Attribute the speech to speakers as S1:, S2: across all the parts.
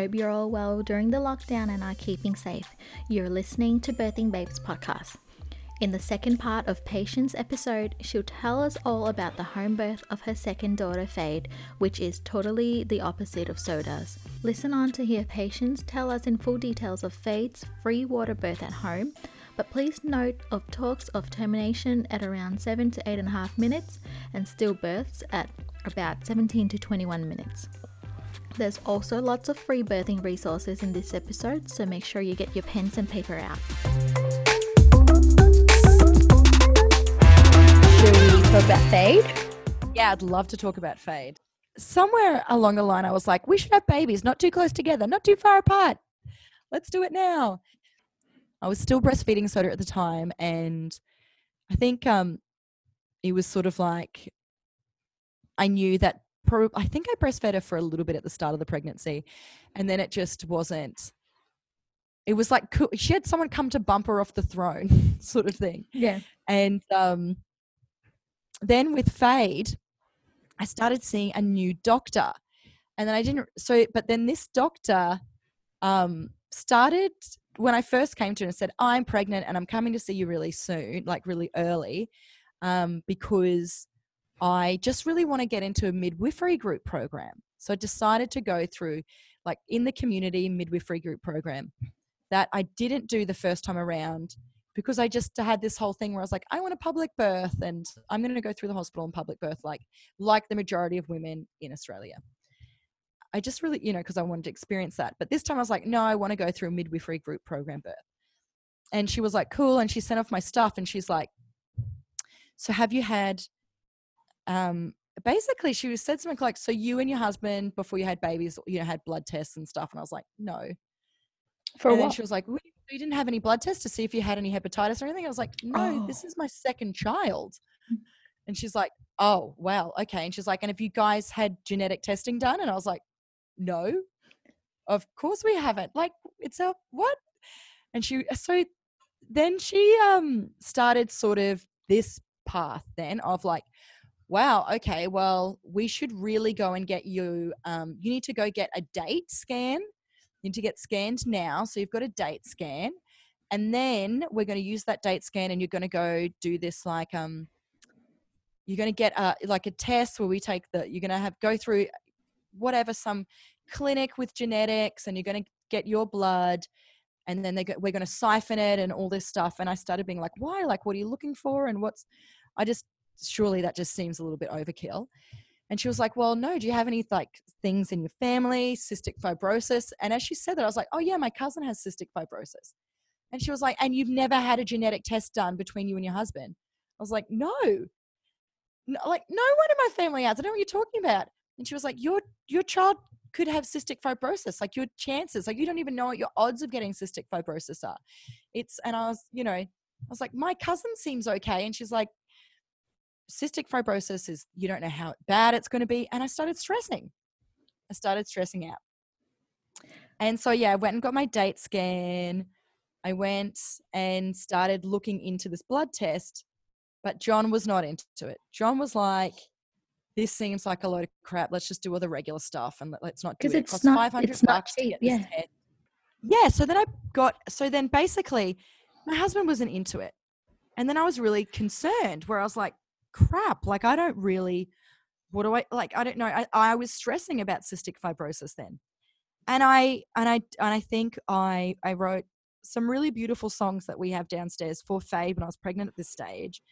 S1: hope you're all well during the lockdown and are keeping safe. You're listening to Birthing Babes podcast. In the second part of Patience episode, she'll tell us all about the home birth of her second daughter, Fade, which is totally the opposite of Soda's. Listen on to hear Patience tell us in full details of Fade's free water birth at home, but please note of talks of termination at around 7 to 8.5 minutes and stillbirths at about 17 to 21 minutes. There's also lots of free birthing resources in this episode, so make sure you get your pens and paper out. Should we talk about fade?
S2: Yeah, I'd love to talk about fade. Somewhere along the line, I was like, we should have babies, not too close together, not too far apart. Let's do it now. I was still breastfeeding Soda at the time, and I think um, it was sort of like I knew that prob- I think I breastfed her for a little bit at the start of the pregnancy, and then it just wasn't. It was like she had someone come to bump her off the throne, sort of thing.
S1: Yeah.
S2: And um, then with Fade, I started seeing a new doctor, and then I didn't. So, but then this doctor um, started when I first came to him and said, "I'm pregnant and I'm coming to see you really soon, like really early, um, because I just really want to get into a midwifery group program." So I decided to go through, like in the community midwifery group program, that I didn't do the first time around because I just had this whole thing where I was like, I want a public birth and I'm going to go through the hospital and public birth like like the majority of women in Australia. I just really, you know, because I wanted to experience that. But this time I was like, no, I want to go through a midwifery group program birth. And she was like, cool. And she sent off my stuff and she's like, so have you had, um, basically she said something like, so you and your husband before you had babies, you know, had blood tests and stuff. And I was like, no.
S1: For
S2: and then
S1: what?
S2: she was like, we, you didn't have any blood tests to see if you had any hepatitis or anything?" I was like, "No, this
S1: Oh.
S2: is my second child." And she's like, "Oh, well, okay." And she's like, "And if you guys had genetic testing done?" And I was like, "No, of course we haven't. Like, it's a what?" And she so then she um started sort of this path then of like wow okay well we should really go and get you um you need to go get a date scan. You need to get scanned now so you've got a date scan and then we're going to use that date scan and you're going to go do this like um you're going to get a like a test where we take the you're going to have go through whatever some clinic with genetics and you're going to get your blood and then they go, we're going to siphon it and all this stuff and i started being like why? Like what are you looking for? And what's i just surely that just seems a little bit overkill and she was mm. like well no do you have any like things in your family cystic fibrosis and as she said that i was like oh yeah my cousin has cystic fibrosis and she was like and you've never had a genetic test done between you and your husband i was like no no, like no one in my family has. I don't know what you're talking about. And she was like, your your child could have cystic fibrosis. Like your chances, like you don't even know what your odds of getting cystic fibrosis are. It's and I was, you know, I was like, my cousin seems okay, and she's like, cystic fibrosis is you don't know how bad it's going to be, and I started stressing. I started stressing out. And so yeah, I went and got my date scan. I went and started looking into this blood test, but John was not into it. John was like, "This seems like a load of crap. Let's just do all the regular stuff and let, us not do it. It
S1: it's
S2: costs
S1: not-
S2: 500
S1: it's not
S2: bucks to
S1: cheap,
S2: get
S1: yeah.
S2: test." Yeah. So then I got. So then basically, my husband wasn't into it, and then I was really concerned. Where I was like, "Crap! Like I don't really. What do I like? I don't know. I, I was stressing about cystic fibrosis then." and I and I and I think I I wrote some really beautiful songs that we have downstairs for Faye when I was pregnant at this stage,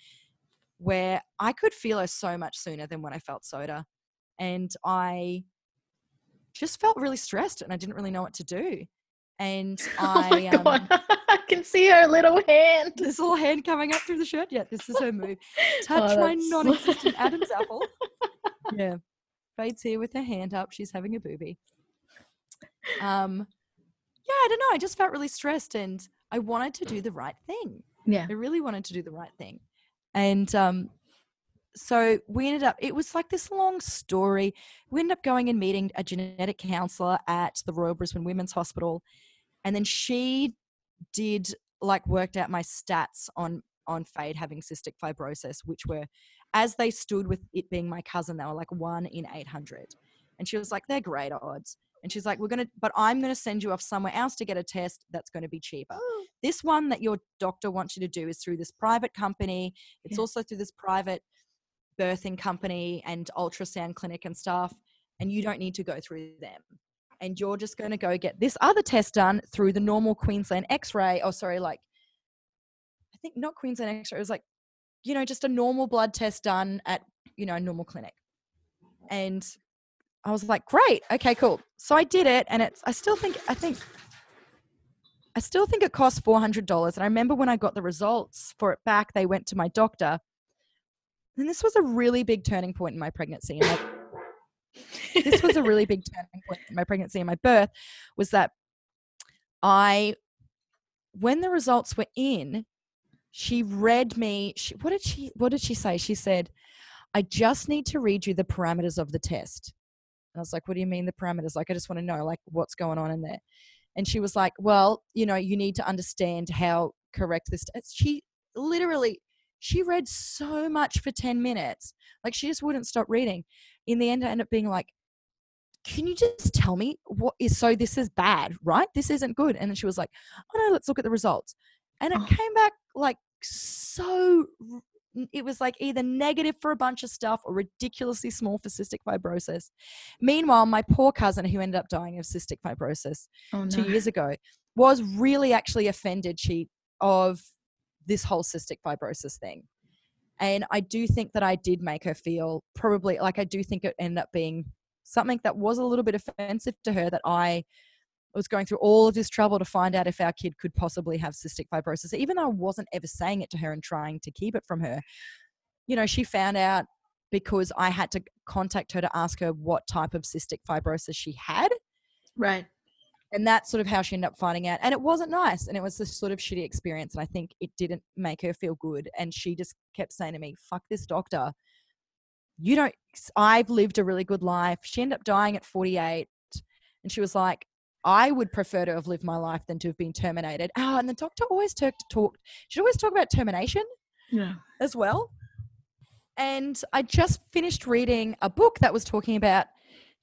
S2: where I could feel her so much sooner than when I felt soda, and I just felt really stressed and I didn't really know what to do, and
S1: oh my
S2: I um,
S1: god, I can see her little hand.
S2: this little hand coming up through the shirt. Yeah, this is her move. Touch
S1: Oh,
S2: my non-existent Adam's apple. Yeah, Fade's here with her hand up. She's having a booby. Um, yeah, I don't know. I just felt really stressed, and I wanted to do the right thing.
S1: Yeah.
S2: I really wanted to do the right thing, and um, so we ended up. It was like this long story. We ended up going and meeting a genetic counselor at the Royal Brisbane Women's Hospital, and then she did like worked out my stats on on Fade having cystic fibrosis, which were as they stood with it being my cousin, they were like one in eight hundred. And she was like, they're great odds. And she's like, we're going to, but I'm going to send you off somewhere else to get a test that's going to be cheaper. Oh. This one that your doctor wants you to do is through this private company. It's
S1: Yeah.
S2: also through this private birthing company and ultrasound clinic and stuff. And you don't need to go through them. And you're just going to go get this other test done through the normal Queensland x ray. Oh, sorry, like, I think not Queensland x ray. It was like, you know, just a normal blood test done at, you know, a normal clinic. And I was like, great, okay, cool. So I did it, and it's. I still think. I think. I still think it cost four hundred dollars. And I remember when I got the results for it back, they went to my doctor, and this was a really big turning point in my pregnancy. And like, this was a really big turning point in my pregnancy and my birth. Was that I, when the results were in, she read me. She, what did she? What did she say? She said, "I just need to read you the parameters of the test." And I was like, what do you mean the parameters? Like, I just want to know, like, what's going on in there. And she was like, well, you know, you need to understand how correct this. It's, she literally, she read so much for 10 minutes. Like, she just wouldn't stop reading. In the end, I ended up being like, can you just tell me what is so this is bad, right? This isn't good. And then she was like, oh no, let's look at the results. And it
S1: Oh.
S2: came back like so it was like either negative for a bunch of stuff or ridiculously small for cystic fibrosis. Meanwhile, my poor cousin who ended up dying of cystic fibrosis
S1: Oh, no.
S2: two years ago was really actually offended she of this whole cystic fibrosis thing. And I do think that I did make her feel probably like I do think it ended up being something that was a little bit offensive to her that I was going through all of this trouble to find out if our kid could possibly have cystic fibrosis, even though I wasn't ever saying it to her and trying to keep it from her. You know, she found out because I had to contact her to ask her what type of cystic fibrosis she had.
S1: Right.
S2: And that's sort of how she ended up finding out. And it wasn't nice. And it was this sort of shitty experience. And I think it didn't make her feel good. And she just kept saying to me, fuck this doctor. You don't, I've lived a really good life. She ended up dying at 48. And she was like, I would prefer to have lived my life than to have been terminated. Oh, and the doctor always talked, talked, she'd always talk about termination
S1: Yeah.
S2: as well. And I just finished reading a book that was talking about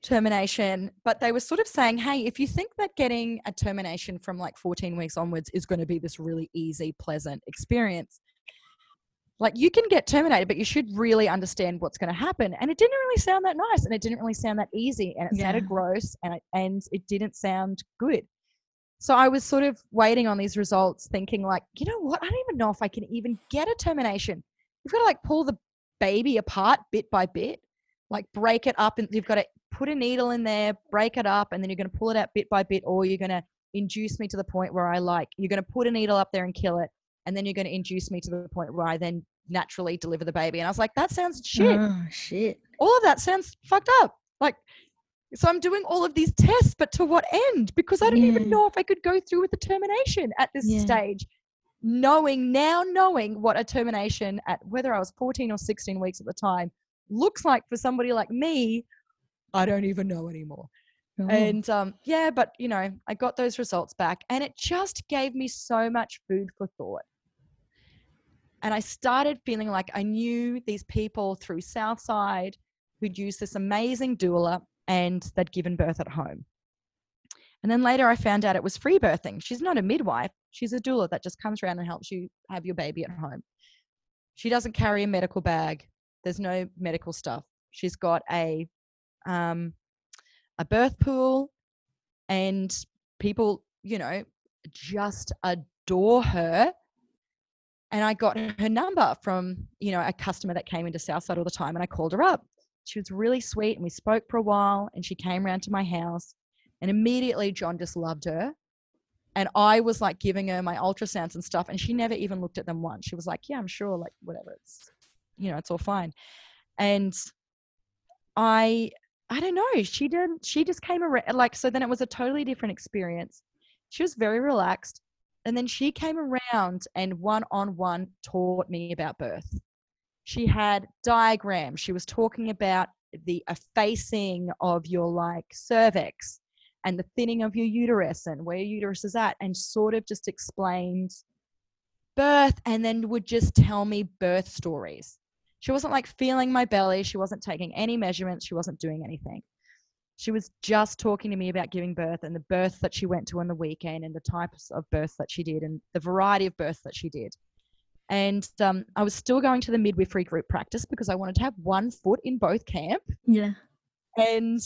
S2: termination, but they were sort of saying, hey, if you think that getting a termination from like 14 weeks onwards is going to be this really easy, pleasant experience, like you can get terminated, but you should really understand what's going to happen. And it didn't really sound that nice, and it didn't really sound that easy, and it sounded gross, and it, and it didn't sound good. So I was sort of waiting on these results, thinking like, you know what? I don't even know if I can even get a termination. You've got to like pull the baby apart bit by bit, like break it up, and you've got to put a needle in there, break it up, and then you're going to pull it out bit by bit, or you're going to induce me to the point where I like you're going to put a needle up there and kill it, and then you're going to induce me to the point where I then naturally deliver the baby. And I was like, that sounds shit.
S1: Oh, shit.
S2: All of that sounds fucked up. Like, so I'm doing all of these tests, but to what end? Because I don't even know if I could go through with the termination at this
S1: Yeah.
S2: stage. Knowing now, knowing what a termination at whether I was 14 or 16 weeks at the time looks like for somebody like me, I don't even know anymore.
S1: Oh.
S2: And um, yeah, but you know, I got those results back and it just gave me so much food for thought. And I started feeling like I knew these people through Southside who'd used this amazing doula and they'd given birth at home. And then later I found out it was free birthing. She's not a midwife, she's a doula that just comes around and helps you have your baby at home. She doesn't carry a medical bag, there's no medical stuff. She's got a um, a birth pool and people, you know, just adore her. And I got her number from, you know, a customer that came into Southside all the time and I called her up. She was really sweet and we spoke for a while and she came around to my house and immediately John just loved her. And I was like giving her my ultrasounds and stuff and she never even looked at them once. She was like, yeah, I'm sure, like whatever, it's, you know, it's all fine. And I I don't know. She didn't. She just came around. Like so, then it was a totally different experience. She was very relaxed, and then she came around and one on one taught me about birth. She had diagrams. She was talking about the effacing of your like cervix and the thinning of your uterus and where your uterus is at, and sort of just explained birth, and then would just tell me birth stories. She wasn't like feeling my belly. She wasn't taking any measurements. She wasn't doing anything. she was just talking to me about giving birth and the birth that she went to on the weekend and the types of births that she did and the variety of births that she did. And um, I was still going to the midwifery group practice because I wanted to have one foot in both camp.
S1: Yeah.
S2: And,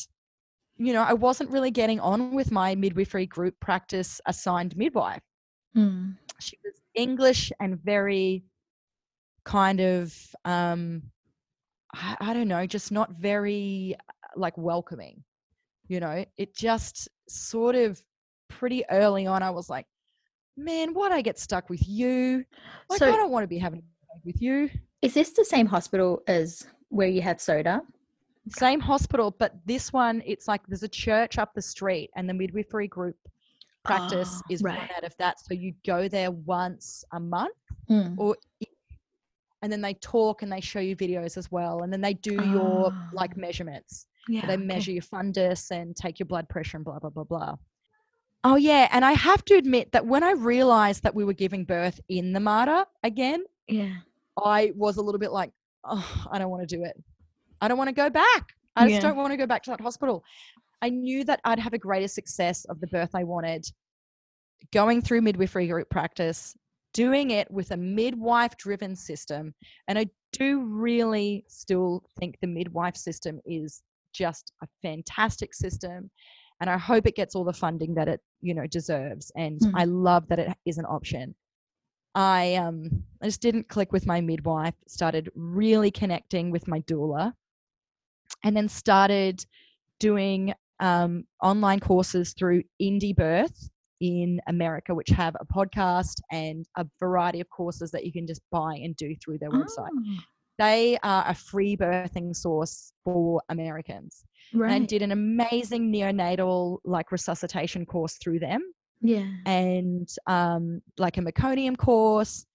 S2: you know, I wasn't really getting on with my midwifery group practice assigned midwife.
S1: Mm.
S2: She was English and very kind of, um, I, I don't know, just not very like welcoming. You know, it just sort of pretty early on, I was like, man, why'd I get stuck with you? Like,
S1: So-
S2: I don't want to be having with you.
S1: Is this the same hospital as where you had soda?
S2: Same hospital, but this one, it's like there's a church up the street, and the midwifery group practice
S1: Ah,
S2: is run
S1: right.
S2: out of that. So you go there once a month,
S1: Mm.
S2: or and then they talk and they show you videos as well, and then they do your
S1: Ah.
S2: like measurements.
S1: Yeah.
S2: they
S1: okay.
S2: measure your fundus and take your blood pressure and blah blah blah blah. Oh yeah, and I have to admit that when I realized that we were giving birth in the Mater again,
S1: Yeah.
S2: I was a little bit like, oh, I don't want to do it. I don't want to go back. I just
S1: Yeah.
S2: don't want to go back to that hospital. I knew that I'd have a greater success of the birth I wanted going through midwifery group practice, doing it with a midwife driven system. And I do really still think the midwife system is just a fantastic system. And I hope it gets all the funding that it, you know, deserves. And
S1: Mm.
S2: I love that it is an option. I um I just didn't click with my midwife, started really connecting with my doula, and then started doing um, online courses through Indie Birth in America, which have a podcast and a variety of courses that you can just buy and do through their website.
S1: Oh,
S2: They are a free birthing source for Americans.
S1: right.
S2: And did an amazing neonatal like resuscitation course through them
S1: yeah.
S2: and um, like a meconium course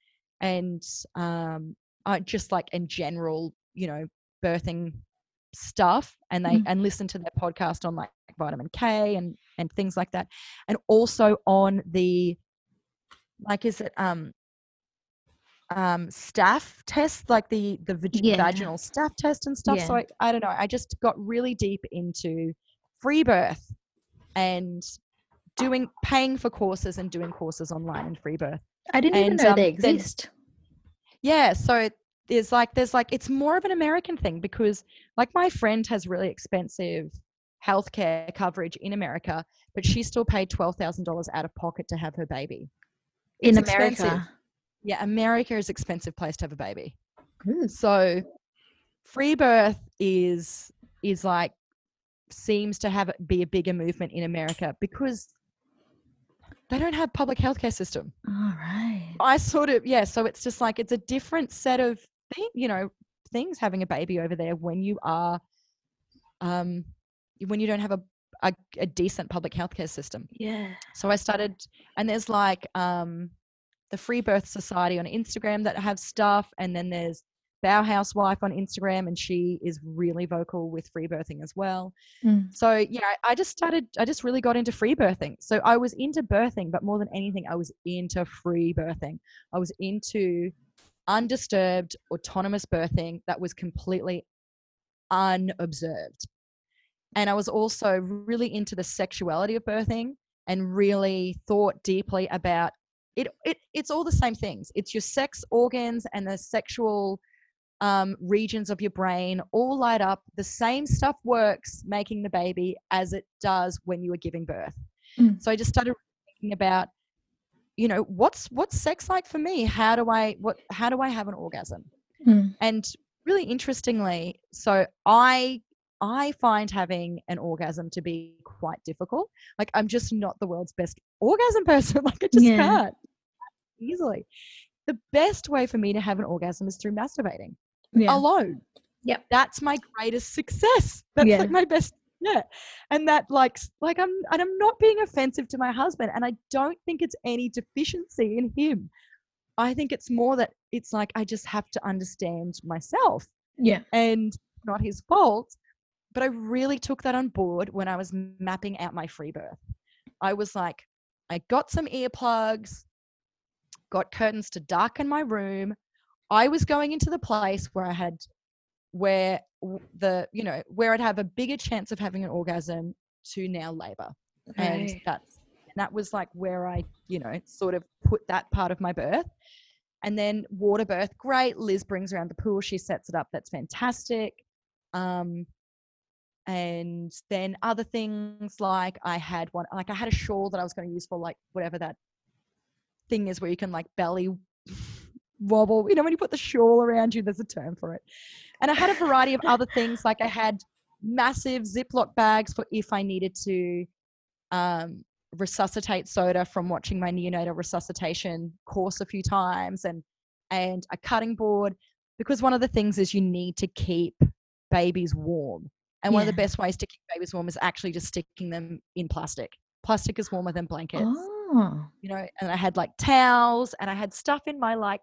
S2: and um, uh, just like in general, you know, birthing stuff. And they
S1: Mm.
S2: and listen to their podcast on like vitamin K and and things like that, and also on the like is it um um staff test like the the vag-
S1: Yeah.
S2: vaginal staff test and stuff so I, I don't know i just got really deep into free birth and doing paying for courses and doing courses online in free birth
S1: I didn't even know
S2: um,
S1: they
S2: then-
S1: exist.
S2: yeah so there's like there's like it's more of an american thing because like my friend has really expensive healthcare coverage in america but she still paid $12000 out of pocket to have her baby
S1: in
S2: It's expensive.
S1: America.
S2: yeah america is an expensive place to have a baby
S1: Ooh.
S2: so free birth is is like seems to have be a bigger movement in america because they don't have public healthcare system
S1: All right.
S2: I sort of yeah. So it's just like it's a different set of thing, you know, things having a baby over there when you are, um, when you don't have a a, a decent public healthcare system.
S1: Yeah.
S2: So I started, and there's like um, the Free Birth Society on Instagram that have stuff, and then there's Bauhaus Wife on Instagram, and she is really vocal with free birthing as well.
S1: Mm.
S2: So yeah, I I just started. I just really got into free birthing. So I was into birthing, but more than anything, I was into free birthing. I was into undisturbed, autonomous birthing that was completely unobserved. And I was also really into the sexuality of birthing and really thought deeply about it. it it's all the same things. It's your sex organs and the sexual um, regions of your brain all light up. The same stuff works making the baby as it does when you are giving birth.
S1: Mm.
S2: So I just started thinking about, you know, what's what's sex like for me? How do I what how do I have an orgasm?
S1: Mm.
S2: And really interestingly, so I I find having an orgasm to be quite difficult. Like I'm just not the world's best orgasm person. Like I just
S1: Yeah.
S2: can't easily. The best way for me to have an orgasm is through masturbating
S1: Yeah.
S2: alone.
S1: Yep.
S2: That's my greatest success. That's
S1: Yeah.
S2: like my best yeah. And that like like I'm and I'm not being offensive to my husband and I don't think it's any deficiency in him. I think it's more that it's like I just have to understand myself
S1: Yeah.
S2: and not his fault. But I really took that on board when I was mapping out my free birth. I was like, I got some earplugs, got curtains to darken my room. I was going into the place where I had where the you know where I'd have a bigger chance of having an orgasm to now labor, and that's and that was like where I you know sort of put that part of my birth. And then water birth, great. Liz brings around the pool. She sets it up. That's fantastic. Um, and then other things like I had one, like I had a shawl that I was going to use for like whatever that thing is where you can like belly wobble. You know, when you put the shawl around you, there's a term for it. And I had a variety of other things. Like I had massive Ziploc bags for if I needed to um, resuscitate soda from watching my neonatal resuscitation course a few times and and a cutting board because one of the things is you need to keep babies warm and one of the best ways to keep babies warm is actually just sticking them in plastic plastic is warmer than blankets
S1: Oh.
S2: you know and i had like towels and i had stuff in my like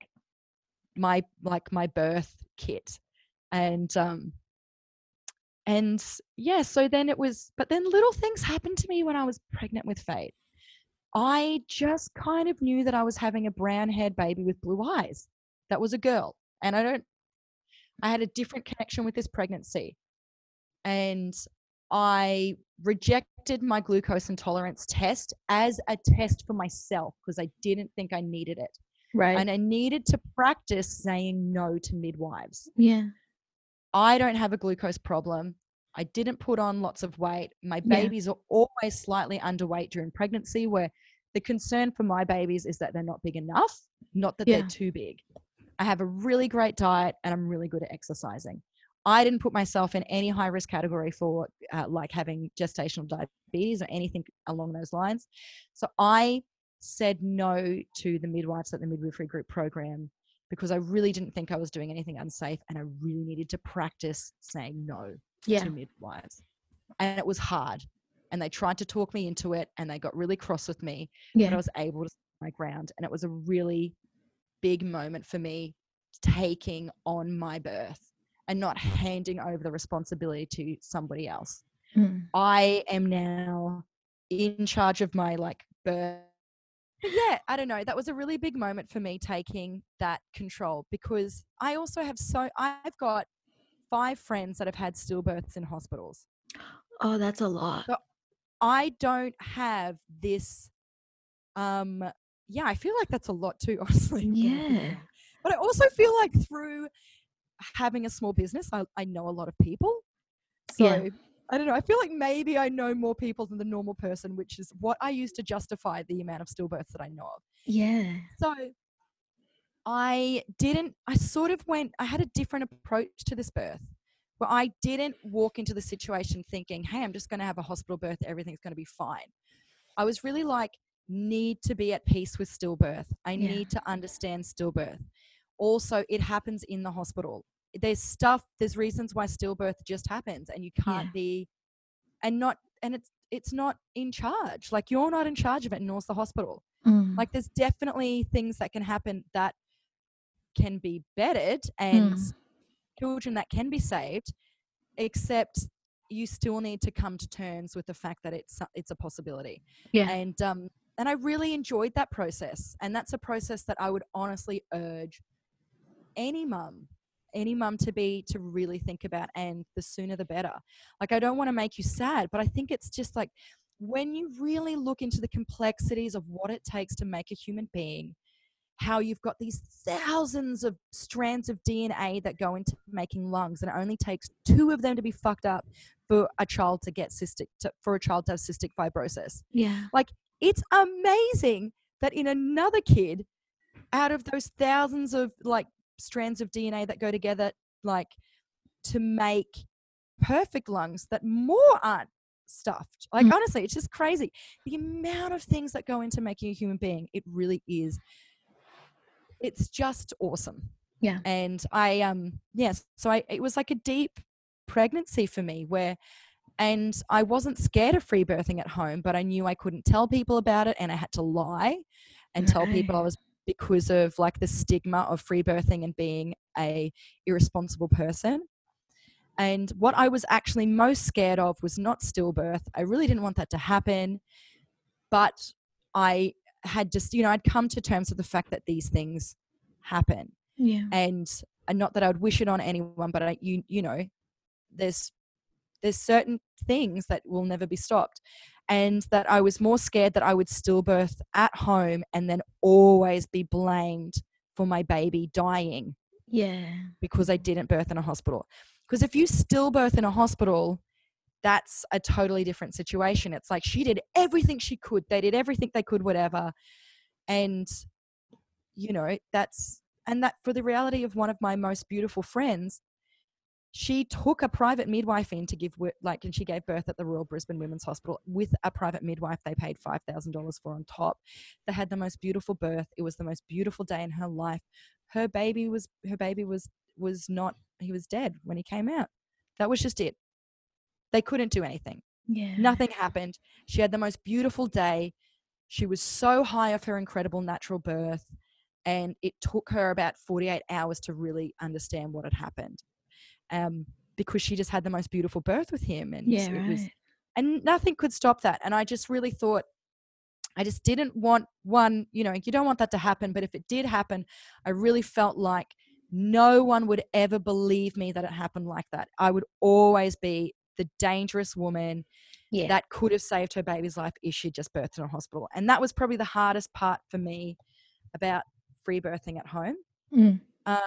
S2: my like my birth kit and um and yeah so then it was but then little things happened to me when i was pregnant with fate i just kind of knew that i was having a brown haired baby with blue eyes that was a girl and i don't i had a different connection with this pregnancy and i rejected my glucose intolerance test as a test for myself because i didn't think i needed it
S1: Right.
S2: and i needed to practice saying no to midwives
S1: yeah.
S2: I don't have a glucose problem. I didn't put on lots of weight. My
S1: Yeah.
S2: babies are always slightly underweight during pregnancy, where the concern for my babies is that they're not big enough, not that
S1: Yeah.
S2: they're too big. I have a really great diet and I'm really good at exercising. I didn't put myself in any high risk category for uh, like having gestational diabetes or anything along those lines. So I said no to the midwives at the midwifery group program because I really didn't think I was doing anything unsafe and I really needed to practice saying no
S1: Yeah.
S2: to midwives. And it was hard. And they tried to talk me into it and they got really cross with me, but I was able to stand my ground. And it was a really big moment for me taking on my birth and not handing over the responsibility to somebody else.
S1: Mm.
S2: I am now in charge of my like birth. Yeah, I don't know. That was a really big moment for me taking that control because I also have so I've got five friends that have had stillbirths in hospitals.
S1: Oh, that's a lot.
S2: So I don't have this um yeah, I feel like that's a lot too, honestly. when I think about
S1: Yeah.
S2: But I also feel like through having a small business, I, I know a lot of people. So
S1: Yeah.
S2: I don't know. I feel like maybe I know more people than the normal person, which is what I use to justify the amount of stillbirths that I know of.
S1: Yeah.
S2: So I didn't, I sort of went, I had a different approach to this birth where I didn't walk into the situation thinking, hey, I'm just going to have a hospital birth, everything's going to be fine. I was really like, need to be at peace with stillbirth. I
S1: Yeah.
S2: need to understand stillbirth. Also, it happens in the hospital. There's stuff, there's reasons why stillbirth just happens and you can't
S1: Yeah.
S2: be, and not, and it's, it's not in charge. Like you're not in charge of it, nor's the hospital.
S1: Mm.
S2: Like there's definitely things that can happen that can be bettered and
S1: Mm.
S2: children that can be saved, except you still need to come to terms with the fact that it's it's a possibility.
S1: yeah.
S2: And um and I really enjoyed that process. And that's a process that I would honestly urge any mum, any mum to be to really think about and the sooner the better. Like I don't want to make you sad, but I think it's just like when you really look into the complexities of what it takes to make a human being, how you've got these thousands of strands of DNA that go into making lungs, and it only takes two of them to be fucked up for a child to get cystic, to, for a child to have cystic fibrosis.
S1: yeah.
S2: Like, it's amazing that in another kid, out of those thousands of like strands of DNA that go together, like to make perfect lungs, that more aren't stuffed. Like
S1: Mm.
S2: honestly, it's just crazy. The amount of things that go into making a human being, it really is. It's just awesome.
S1: Yeah.
S2: And I um yes, so I it was like a deep pregnancy for me where and I wasn't scared of free birthing at home, but I knew I couldn't tell people about it and I had to lie and tell people I was because of like the stigma of free birthing and being a irresponsible person. And what I was actually most scared of was not stillbirth. I really didn't want that to happen, but I had just, you know, I'd come to terms with the fact that these things happen
S1: Yeah.
S2: and and not that I would wish it on anyone, but I, you you know, there's there's certain things that will never be stopped, and that I was more scared that I would stillbirth at home and then always be blamed for my baby dying
S1: Yeah.
S2: because I didn't birth in a hospital. Because if you stillbirth in a hospital, that's a totally different situation. It's like she did everything she could. They did everything they could, whatever. And, you know, that's, and that for the reality of one of my most beautiful friends, she took a private midwife in to give, like, and she gave birth at the Royal Brisbane Women's Hospital with a private midwife they paid $5,000 for on top. They had the most beautiful birth. It was the most beautiful day in her life. Her baby was, her baby was, was not, he was dead when he came out. That was just it. They couldn't do anything.
S1: Yeah.
S2: Nothing happened. She had the most beautiful day. She was so high off her incredible natural birth. And it took her about 48 hours to really understand what had happened. Um, because she just had the most beautiful birth with him. And
S1: Yeah.
S2: it was and nothing could stop that. And I just really thought, I just didn't want one, you know, you don't want that to happen. But if it did happen, I really felt like no one would ever believe me that it happened like that. I would always be the dangerous woman
S1: Yeah.
S2: that could have saved her baby's life if she just birthed in a hospital. And that was probably the hardest part for me about free birthing at home.
S1: Mm.
S2: Um,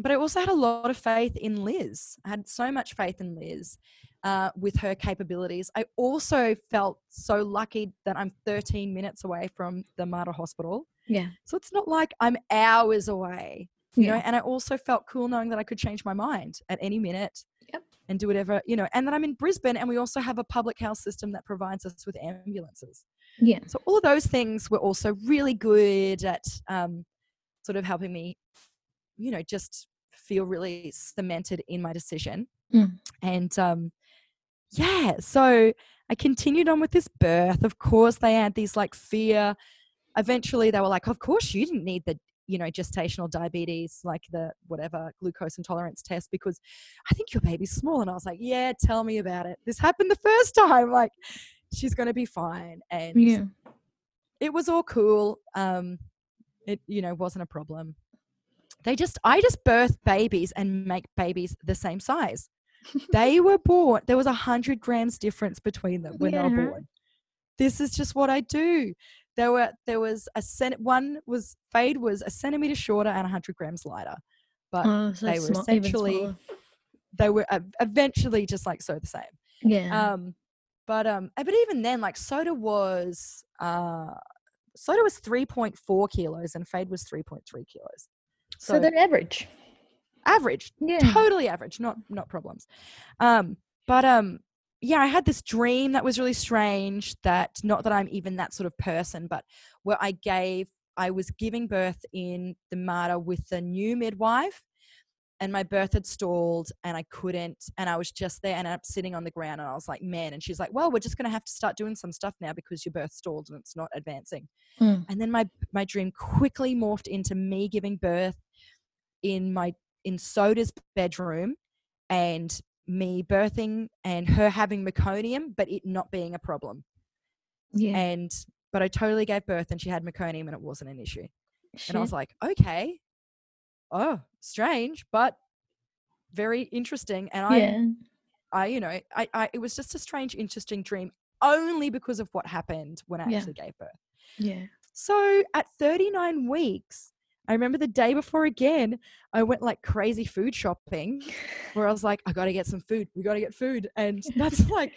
S2: but I also had a lot of faith in Liz. I had so much faith in Liz uh, with her capabilities. I also felt so lucky that I'm 13 minutes away from the Mater Hospital.
S1: Yeah.
S2: So it's not like I'm hours away, you know.
S1: Yeah.
S2: And I also felt cool knowing that I could change my mind at any minute
S1: Yep.
S2: and do whatever, you know. And that I'm in Brisbane and we also have a public health system that provides us with ambulances.
S1: Yeah.
S2: So all of those things were also really good at um, sort of helping me, you know, just feel really cemented in my decision.
S1: Mm.
S2: And um, yeah, so I continued on with this birth. Of course, they had these like fear. Eventually, they were like, "Of course, you didn't need the." You know, gestational diabetes, like the whatever glucose intolerance test, because I think your baby's small. And I was like, yeah, tell me about it. This happened the first time. Like, she's going to be fine. And
S1: Yeah.
S2: it was all cool. Um, it you know wasn't a problem. They just I just birth babies and make babies the same size. they were born. There was a hundred grams difference between them when they were born. This is just what I do. There were there was a cent one was Fade was a centimeter shorter and a hundred grams lighter, but
S1: Oh, so
S2: they were essentially- they were uh, eventually just like so the same.
S1: Yeah.
S2: Um, but um, uh, but even then, like soda was uh, soda was three point four kilos and Fade was three point three kilos.
S1: So,
S2: So,
S1: they're average.
S2: average,
S1: Yeah.
S2: totally average, not not problems. Um, but um, yeah, I had this dream that was really strange. That not that I'm even that sort of person, but where I gave, I was giving birth in the Mater with the new midwife, and my birth had stalled, and I couldn't, and I was just there, and I ended up sitting on the ground, and I was like, man, and she's like, well, we're just gonna have to start doing some stuff now because your birth stalled and it's not advancing.
S1: Mm.
S2: And then my my dream quickly morphed into me giving birth in my in Soda's bedroom and me birthing and her having meconium, but it not being a problem.
S1: Yeah.
S2: And but I totally gave birth and she had meconium and it wasn't an issue. And I was like, okay. Oh, strange, but very interesting. And I
S1: yeah.
S2: I, you know, I, I it was just a strange, interesting dream only because of what happened when I
S1: Yeah.
S2: actually gave birth.
S1: Yeah.
S2: So at 39 weeks, I remember the day before again, I went like crazy food shopping where I was like, I got to get some food. We got to get food. And that's like,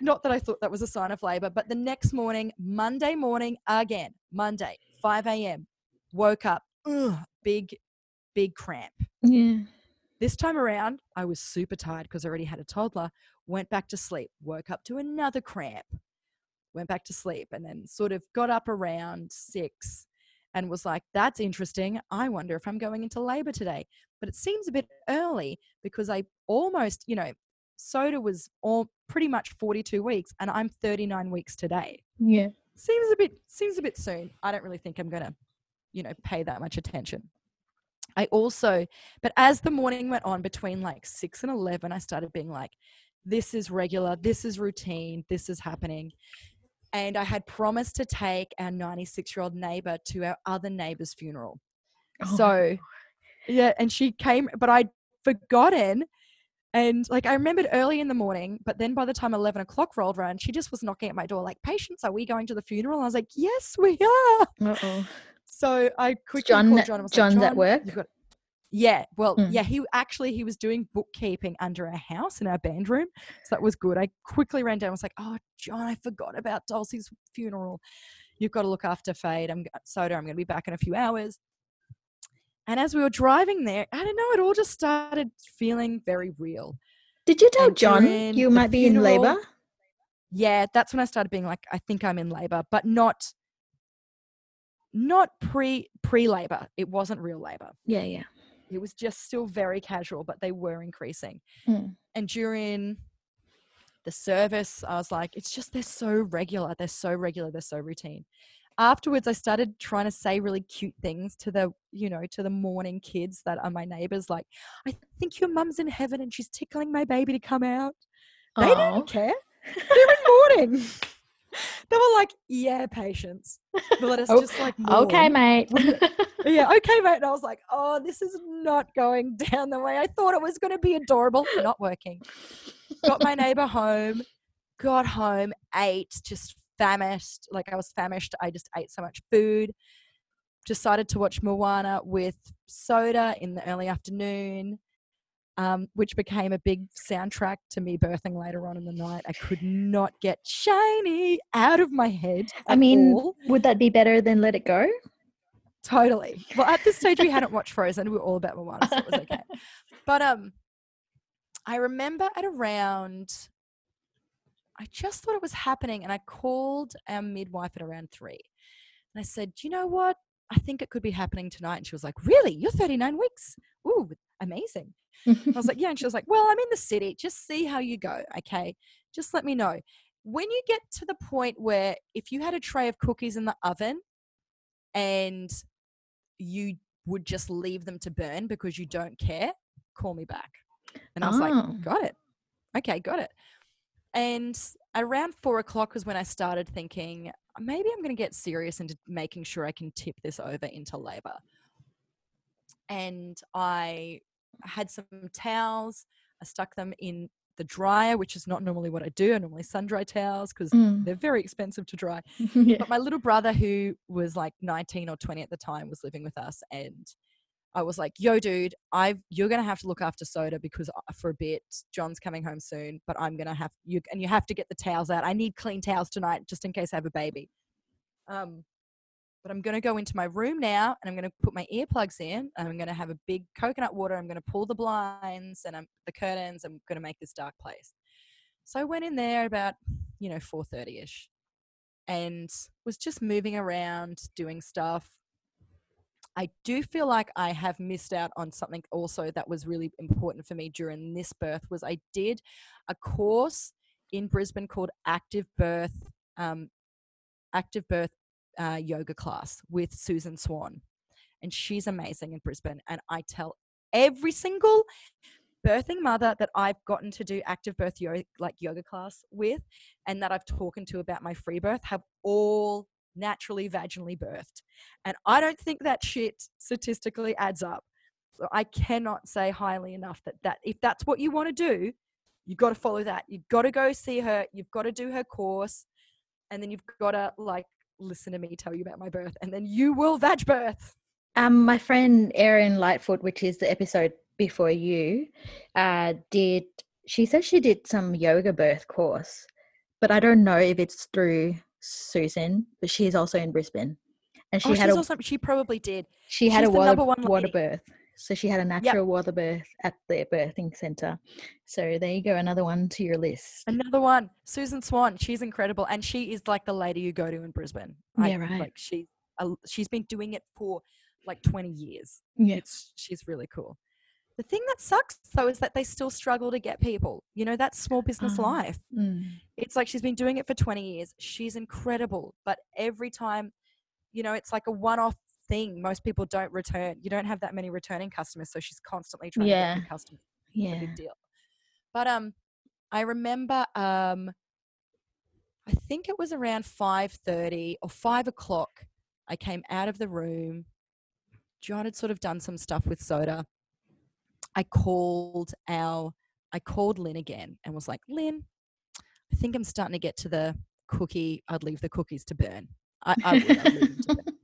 S2: not that I thought that was a sign of labor, but the next morning, Monday morning, again, Monday, 5 a.m., woke up, ugh, big, big cramp.
S1: Yeah.
S2: This time around, I was super tired because I already had a toddler. Went back to sleep, woke up to another cramp, went back to sleep, and then sort of got up around six and was like, that's interesting. I wonder if I'm going into labor today. But it seems a bit early because I almost, you know, Soda was all pretty much 42 weeks and I'm 39 weeks today
S1: Yeah.
S2: seems a bit seems a bit soon. I don't really think I'm gonna, you know, pay that much attention. I also, but as the morning went on between like six and eleven, I started being like, this is regular, this is routine, this is happening. And I had promised to take our 96 year old neighbor to our other neighbor's funeral.
S1: Oh,
S2: So yeah, and she came, but I'd forgotten. And like I remembered early in the morning, but then by the time 11 o'clock rolled around, she just was knocking at my door, like, Patience, are we going to the funeral? I was like, Yes, we are.
S1: Uh oh.
S2: So I quickly
S1: John,
S2: called John. and was like,
S1: John's at
S2: "John,
S1: work.
S2: You've got-" Yeah, well,
S1: Mm.
S2: yeah, he actually he was doing bookkeeping under our house in our band room, so that was good. I quickly ran down. and was like, "Oh, John, I forgot about Dulcie's funeral. You've got to look after Fade. I'm Soda. I'm going to be back in a few hours." And as we were driving there, I don't know, it all just started feeling very real.
S1: Did you tell
S2: And
S1: John you might be in labor?
S2: Yeah, that's when I started being like, I think I'm in labor, but not not pre pre labor. It wasn't real labor.
S1: Yeah, yeah.
S2: It was just still very casual, but they were increasing.
S1: Mm.
S2: And during the service, I was like, it's just they're so regular. They're so regular. They're so routine. Afterwards, I started trying to say really cute things to the, you know, to the morning kids that are my neighbors. Like, I think your mum's in heaven and she's tickling my baby to come out. They
S1: Aw.
S2: didn't care. They're in mourning. they were like, yeah, patience. Let us
S1: Oh,
S2: just like
S1: Okay, mate.
S2: yeah, okay, mate. And I was like, oh, this is not going down the way I thought it was going to be adorable. Not working. Got my neighbor home, got home, ate, just famished. Like I was famished. I just ate so much food. Decided to watch Moana with soda in the early afternoon, um, which became a big soundtrack to me birthing later on in the night. I could not get shiny out of my head.
S1: I mean,
S2: all.
S1: would that be better than Let It Go?
S2: Totally. Well, at this stage, we hadn't watched Frozen. We were all about Moana, so it was okay. But um, I remember at around, I just thought it was happening, and I called our midwife at around three, and I said, "Do you know what? I think it could be happening tonight." And she was like, "Really? You're 39 weeks? Ooh, amazing." I was like, "Yeah," and she was like, "Well, I'm in the city. Just see how you go, okay? Just let me know." When you get to the point where if you had a tray of cookies in the oven and you would just leave them to burn because you don't care, call me back. And I was
S1: Oh.
S2: like, got it. Okay, got it. And around four o'clock was when I started thinking, maybe I'm going to get serious into making sure I can tip this over into labor. And I had some towels. I stuck them in the dryer, which is not normally what I do. I normally sun dry towels because
S1: Mm.
S2: they're very expensive to dry.
S1: yeah.
S2: But my little brother, who was like 19 or 20 at the time, was living with us, and I was like, "Yo, dude, I you're gonna have to look after Soda because uh, for a bit, John's coming home soon, but I'm gonna have you and you have to get the towels out. I need clean towels tonight, just in case I have a baby. Um, but I'm gonna go into my room now, and I'm gonna put my earplugs in, and I'm gonna have a big coconut water. I'm gonna pull the blinds and I'm, the curtains. I'm gonna make this dark place. So I went in there about you know 4:30 ish and was just moving around doing stuff. I do feel like I have missed out on something also that was really important for me during this birth was I did a course in Brisbane called Active Birth um, Active Birth uh, yoga class with Susan Swan and she's amazing in Brisbane and I tell every single birthing mother that I've gotten to do active birth yoga like yoga class with and that I've talked to about my free birth have all naturally vaginally birthed. And I don't think that shit statistically adds up. So I cannot say highly enough that, that if that's what you want to do, you've got to follow that. You've got to go see her. You've got to do her course. And then you've got to like listen to me tell you about my birth. And then you will vag birth.
S1: Um, my friend Erin Lightfoot, which is the episode before you, uh, did she said she did some yoga birth course, but I don't know if it's through Susan, but she's also in Brisbane, and she
S2: oh,
S1: had a
S2: also, she probably did.
S1: she had a
S2: she's
S1: water,
S2: number one
S1: water
S2: lady.
S1: birth. So she had a natural water birth at the birthing center. So there you go, another one to your list.
S2: Another one, Susan Swan. She's incredible, and she is like the lady you go to in Brisbane. I-
S1: Yeah, right.
S2: Like she, uh, she's been doing it for like twenty years.
S1: Yeah.
S2: It's she's really cool. The thing that sucks though is that they still struggle to get people. You know, that's small business
S1: Ah.
S2: life.
S1: Mm.
S2: It's like she's been doing it for 20 years. She's incredible. But every time, you know, it's like a one off thing. Most people don't return. You don't have that many returning customers. So she's constantly trying to get new customers.
S1: Yeah.
S2: big deal. But um I remember um I think it was around 5:30 or 5 o'clock. I came out of the room, John had sort of done some stuff with soda. I called our, I called Lynn again and was like, Lynn, I think I'm starting to get to the cookie. I'd leave the cookies to burn. I, I would. I'd leave them to burn.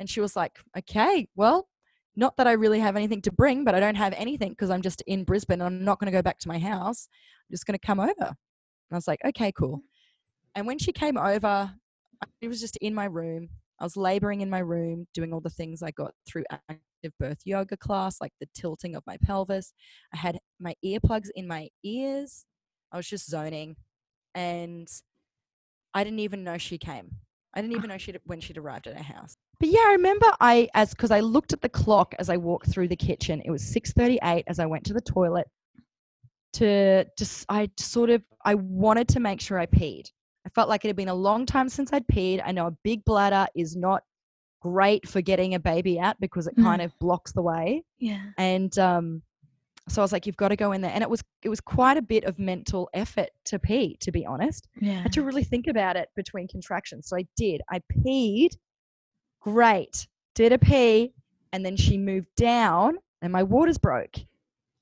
S2: And she was like, okay, well, not that I really have anything to bring, but I don't have anything because I'm just in Brisbane and I'm not going to go back to my house. I'm just going to come over. And I was like, okay, cool. And when she came over, I was just in my room. I was laboring in my room, doing all the things I got through active birth yoga class, like the tilting of my pelvis. I had my earplugs in my ears. I was just zoning. And I didn't even know she came. I didn't even know she when she'd arrived at our house. But yeah, I remember I as because I looked at the clock as I walked through the kitchen. It was six thirty eight as I went to the toilet. To just I sort of I wanted to make sure I peed. I felt like it had been a long time since I'd peed. I know a big bladder is not great for getting a baby out because it
S1: Mm.
S2: kind of blocks the way.
S1: Yeah.
S2: And um, so I was like, "You've got to go in there." And it was it was quite a bit of mental effort to pee, to be honest. I
S1: Yeah.
S2: had to really think about it between contractions. So I did. I peed. Great. Did a pee, and then she moved down, and my waters broke. Oh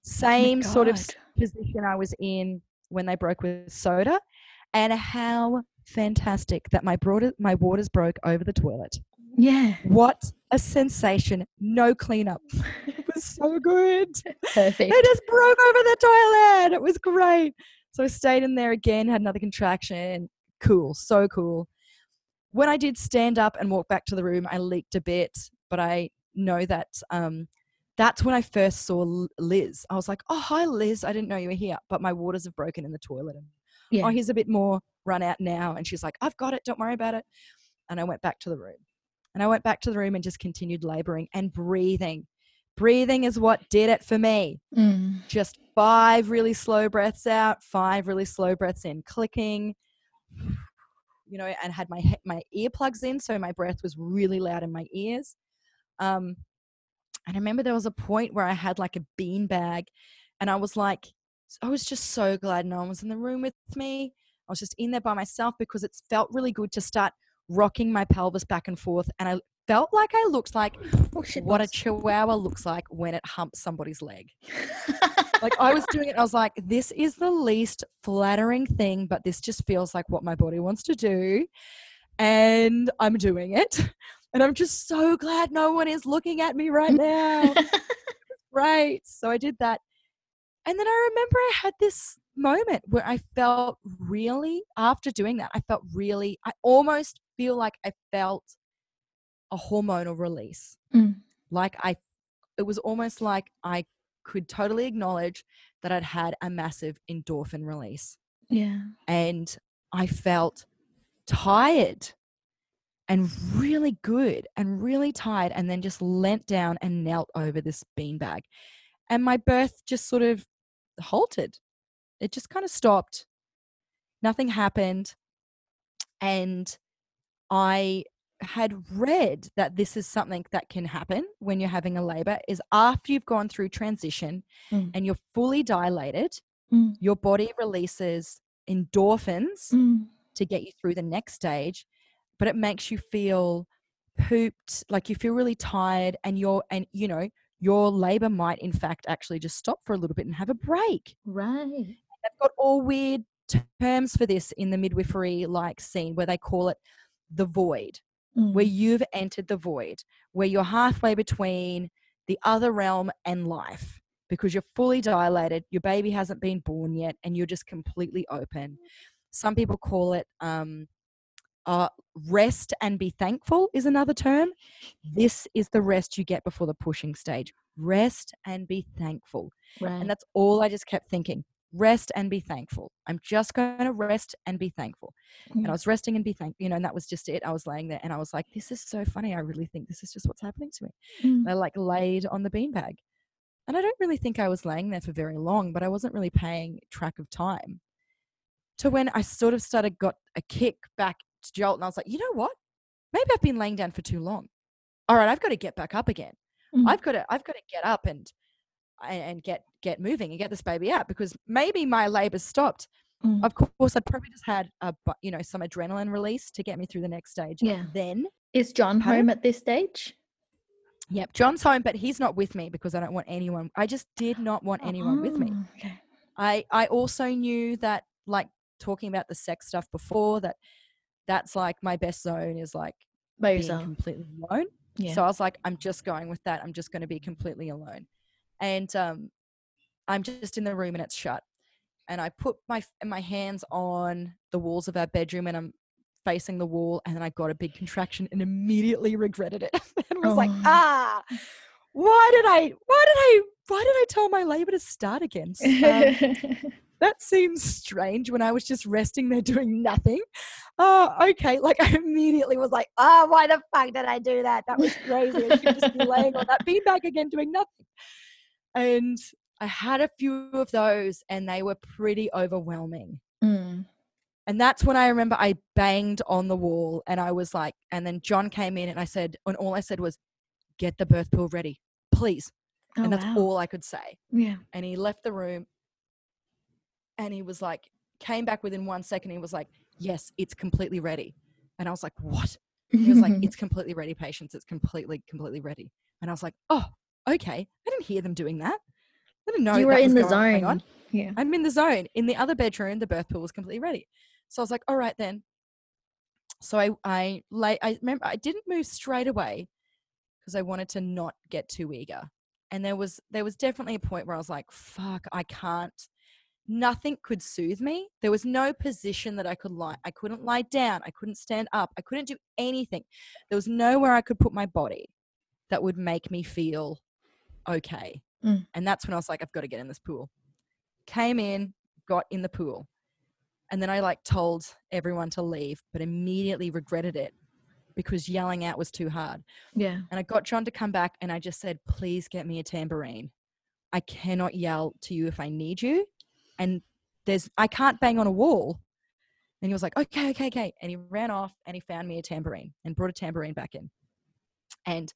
S2: Same sort of position I was in when they broke with soda, and how fantastic that my broader, my waters broke over the toilet.
S1: Yeah.
S2: What a sensation! No cleanup. it was so good.
S1: Perfect.
S2: They just broke over the toilet. It was great. So I stayed in there again, had another contraction. Cool, so cool. When I did stand up and walk back to the room, I leaked a bit, but I know that um, that's when I first saw Liz. I was like, "Oh, hi, Liz. I didn't know you were here, but my waters have broken in the toilet. And,
S1: Yeah.
S2: Oh, here's a bit more. Run out now." And she's like, "I've got it. Don't worry about it." And I went back to the room, and I went back to the room and just continued laboring and breathing. Breathing is what did it for me
S1: Mm.
S2: just five really slow breaths out, five really slow breaths in, clicking, you know, and had my my earplugs in, so my breath was really loud in my ears. Um, and I remember there was a point where I had like a bean bag, and I was like, I was just so glad no one was in the room with me. I was just in there by myself because it felt really good to start rocking my pelvis back and forth, and I felt like I looked like
S1: Oh,
S2: what a chihuahua looks like when it humps somebody's leg like I was doing it, I was like, this is the least flattering thing, but this just feels like what my body wants to do. And I'm doing it. And I'm just so glad no one is looking at me right now. right. So I did that. And then I remember I had this moment where I felt really, after doing that, I felt really, I almost feel like I felt a hormonal release.
S1: Mm.
S2: Like I, it was almost like I could totally acknowledge that I'd had a massive endorphin release
S1: yeah.
S2: and I felt tired and really good and really tired and then just leant down and knelt over this beanbag. And my birth just sort of halted. It just kind of stopped. Nothing happened. And I had read that this is something that can happen when you're having a labor is after you've gone through transition
S1: Mm.
S2: and you're fully dilated,
S1: Mm.
S2: your body releases endorphins
S1: Mm.
S2: to get you through the next stage but it makes you feel pooped like you feel really tired and you're and you know your labor might in fact actually just stop for a little bit and have a break
S1: Right.
S2: they've got all weird terms for this in the midwifery like scene where they call it the void where
S1: Mm.
S2: you've entered the void where you're halfway between the other realm and life because you're fully dilated your baby hasn't been born yet and you're just completely open. Some people call it um, uh, rest and be thankful is another term. This is the rest you get before the pushing stage rest and be thankful.
S1: Right.
S2: and that's all i just kept thinking rest and be thankful i'm just going to rest and be thankful and I
S1: Mm.
S2: was resting and be thankful, you know, and that was just it. I was laying there and I was like, this is so funny. I really think this is just what's happening to me.
S1: Mm.
S2: And I like laid on the beanbag. And I don't really think I was laying there for very long, but I wasn't really paying track of time. To when I sort of started got a kick back to jolt, and I was like, you know what? Maybe I've been laying down for too long. All right, I've got to get back up again.
S1: Mm.
S2: I've got to I've got to get up and and and get get moving and get this baby out because maybe my labor stopped
S1: Mm.
S2: of course i'd probably just had a you know some adrenaline release to get me through the next stage
S1: Yeah.
S2: then
S1: Is John home at this stage?
S2: Yep, John's home, but he's not with me because I don't want anyone. I just did not want anyone with me.
S1: Oh, Okay.
S2: I I also knew that like talking about the sex stuff before that that's like my best zone is like
S1: By
S2: being completely alone.
S1: Yeah.
S2: So I was like, I'm just going with that. I'm just going to be completely alone. And um, I'm just in the room and it's shut. And I put my my hands on the walls of our bedroom and I'm facing the wall. And then I got a big contraction and immediately regretted it. and was like,
S1: Oh.
S2: ah, why did I? Why did I? Why did I tell my labor to start again? Um, that seems strange when I was just resting there doing nothing. Oh, okay. Like I immediately was like, oh, why the fuck did I do that? That was crazy. I should just be laying on that beanbag again doing nothing. And I had a few of those and they were pretty overwhelming.
S1: Mm.
S2: And that's when I remember I banged on the wall and I was like, and then John came in and I said, and all I said was, get the birth pool ready, please.
S1: Oh,
S2: and that's
S1: wow.
S2: all I could say
S1: Yeah.
S2: and he left the room and he was like came back within one second he was like yes it's completely ready and i was like what he was like it's completely ready patience it's completely completely ready and i was like oh okay i didn't hear them doing that. I didn't know
S1: you were in the zone.
S2: on.
S1: Yeah.
S2: i'm in the zone in the other bedroom the birth pool was completely ready. So i was like all right then. So i i lay i remember i didn't move straight away because i wanted to not get too eager. And there was there was definitely a point where i was like fuck i can't. Nothing could soothe me. There was no position that i could lie i couldn't lie down i couldn't stand up i couldn't do anything. There was nowhere i could put my body that would make me feel okay
S1: Mm.
S2: and that's when i was like i've got to get in this pool came in got in the pool and then i like told everyone to leave but immediately regretted it because yelling out was too hard
S1: Yeah.
S2: and I got John to come back and I just said, please get me a tambourine. I cannot yell to you if I need you. And there's, I can't bang on a wall. And he was like, okay, okay, okay. And he ran off and he found me a tambourine and brought a tambourine back in and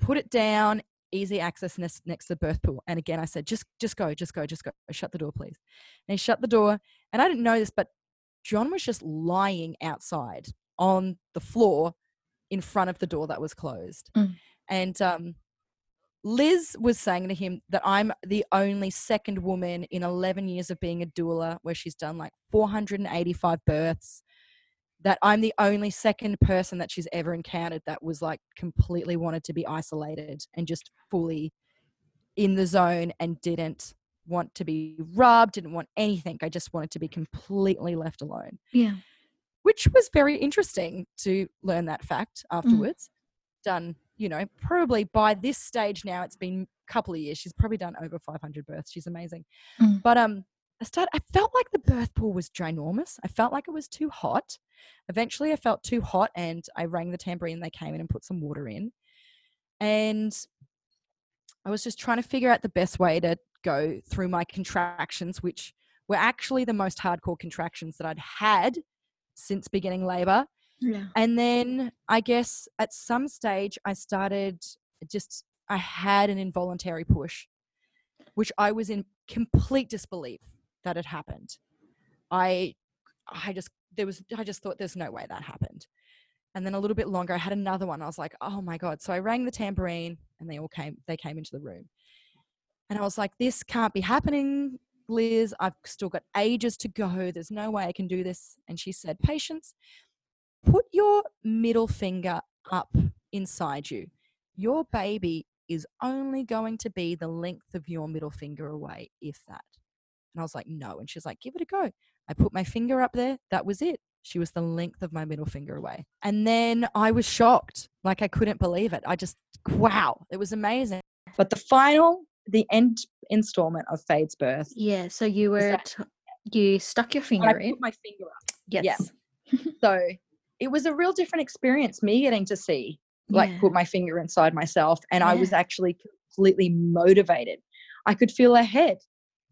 S2: put it down, easy access next, next to the birth pool. And again, I said, just, just go, just go, just go. Shut the door, please. And he shut the door. And I didn't know this, but John was just lying outside on the floor in front of the door that was closed.
S1: Mm.
S2: And um, Liz was saying to him that I'm the only second woman in 11 years of being a doula where she's done like 485 births. That I'm the only second person that she's ever encountered that was like completely wanted to be isolated and just fully in the zone and didn't want to be rubbed, didn't want anything. I just wanted to be completely left alone
S1: Yeah.
S2: which was very interesting to learn that fact afterwards. Done, you know, probably by this stage now, it's been a couple of years. She's probably done over 500 births. She's amazing.
S1: Mm.
S2: But um, I started. I felt like the birth pool was ginormous. I felt like it was too hot. Eventually, I felt too hot, and I rang the tambourine. They came in and put some water in, and I was just trying to figure out the best way to go through my contractions, which were actually the most hardcore contractions that I'd had since beginning labor.
S1: Yeah.
S2: And then I guess at some stage I started just, I had an involuntary push, which I was in complete disbelief that had happened. I, I just, there was, I just thought there's no way that happened. And then a little bit longer, I had another one. I was like, oh my God. So I rang the tambourine and they all came, they came into the room. And I was like, this can't be happening, Liz. I've still got ages to go. There's no way I can do this. And she said, patience, put your middle finger up inside you. Your baby is only going to be the length of your middle finger away, if that. And I was like, no. And she's like, give it a go. I put my finger up there. That was it. She was the length of my middle finger away. And then I was shocked. Like I couldn't believe it. I just, wow, it was amazing.
S3: But the final, the end installment of Fade's birth,
S1: Yeah. So you were,
S3: that-
S1: t- you stuck your
S3: I
S1: finger in.
S3: put my finger up.
S1: Yes.
S3: yeah. So it was a real different experience, me getting to see, like,
S1: Yeah.
S3: put my finger inside myself. And I was actually completely motivated. I could feel ahead.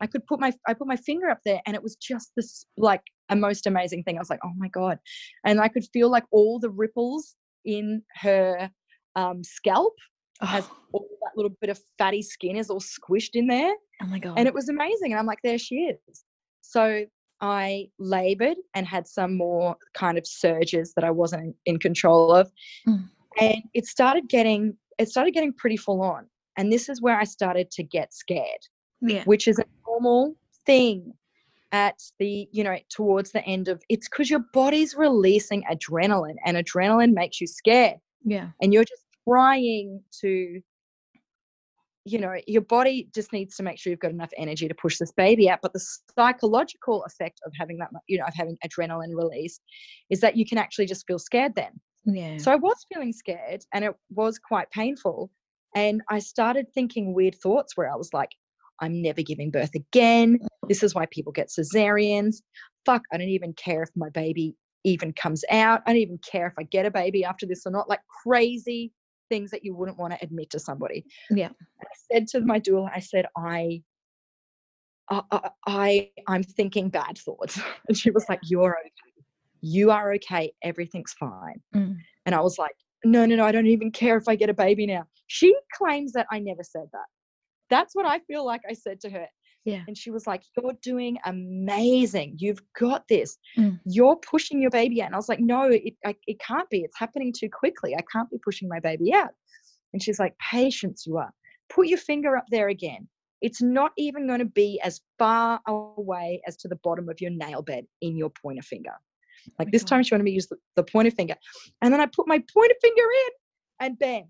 S3: I could put my I put my finger up there and it was just this like a most amazing thing. I was like, oh my God. And I could feel like all the ripples in her um, scalp as
S1: Oh,
S3: all that little bit of fatty skin is all squished in there.
S1: oh my god.
S3: and it was amazing. And I'm like, there she is. So I labored and had some more kind of surges that I wasn't in control of.
S1: Mm.
S3: And it started getting
S2: it started getting pretty full on. And this is where I started to get scared,
S1: Yeah.
S2: which is a normal thing at the, you know, towards the end of it's because your body's releasing adrenaline and adrenaline makes you scared.
S1: Yeah.
S2: And you're just trying to, you know, your body just needs to make sure you've got enough energy to push this baby out. But the psychological effect of having that, you know, of having adrenaline release is that you can actually just feel scared then.
S1: Yeah.
S2: So I was feeling scared and it was quite painful. And I started thinking weird thoughts where I was like, I'm never giving birth again. This is why people get cesareans. Fuck, I don't even care if my baby even comes out. I don't even care if I get a baby after this or not. Like crazy things that you wouldn't want to admit to somebody.
S1: Yeah.
S2: I said to my doula, I said, I, I, I, I'm thinking bad thoughts. And she was like, You're okay. You are okay. Everything's fine.
S1: Mm.
S2: And I was like, no, no, no, I don't even care if I get a baby now. She claims that I never said that. That's what I feel like I said to her.
S1: Yeah.
S2: And she was like, You're doing amazing. You've got this.
S1: Mm.
S2: You're pushing your baby out. And I was like, No, it, I, it can't be. It's happening too quickly. I can't be pushing my baby out. And she's like, Patience, you are. Put your finger up there again. It's not even going to be as far away as to the bottom of your nail bed in your pointer finger. Like
S1: my
S2: this time,
S1: God.
S2: she wanted me to use the, the pointer finger. And then I put my pointer finger in, and bam.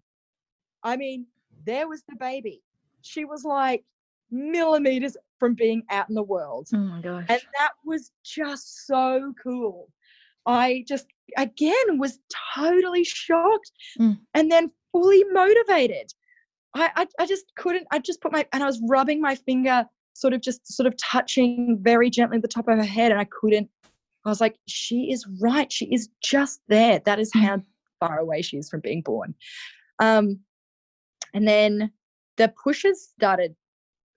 S2: I mean, there was the baby. She was like millimeters from being out in the world.
S1: Oh my gosh.
S2: And that was just so cool. I just, again, was totally shocked
S1: Mm.
S2: and then fully motivated. I, I, I just couldn't, I just put my, and I was rubbing my finger, sort of just sort of touching very gently the top of her head. And I couldn't, I was like, she is right. She is just there. That is
S1: Mm.
S2: how far away she is from being born. Um, and then the pushes started.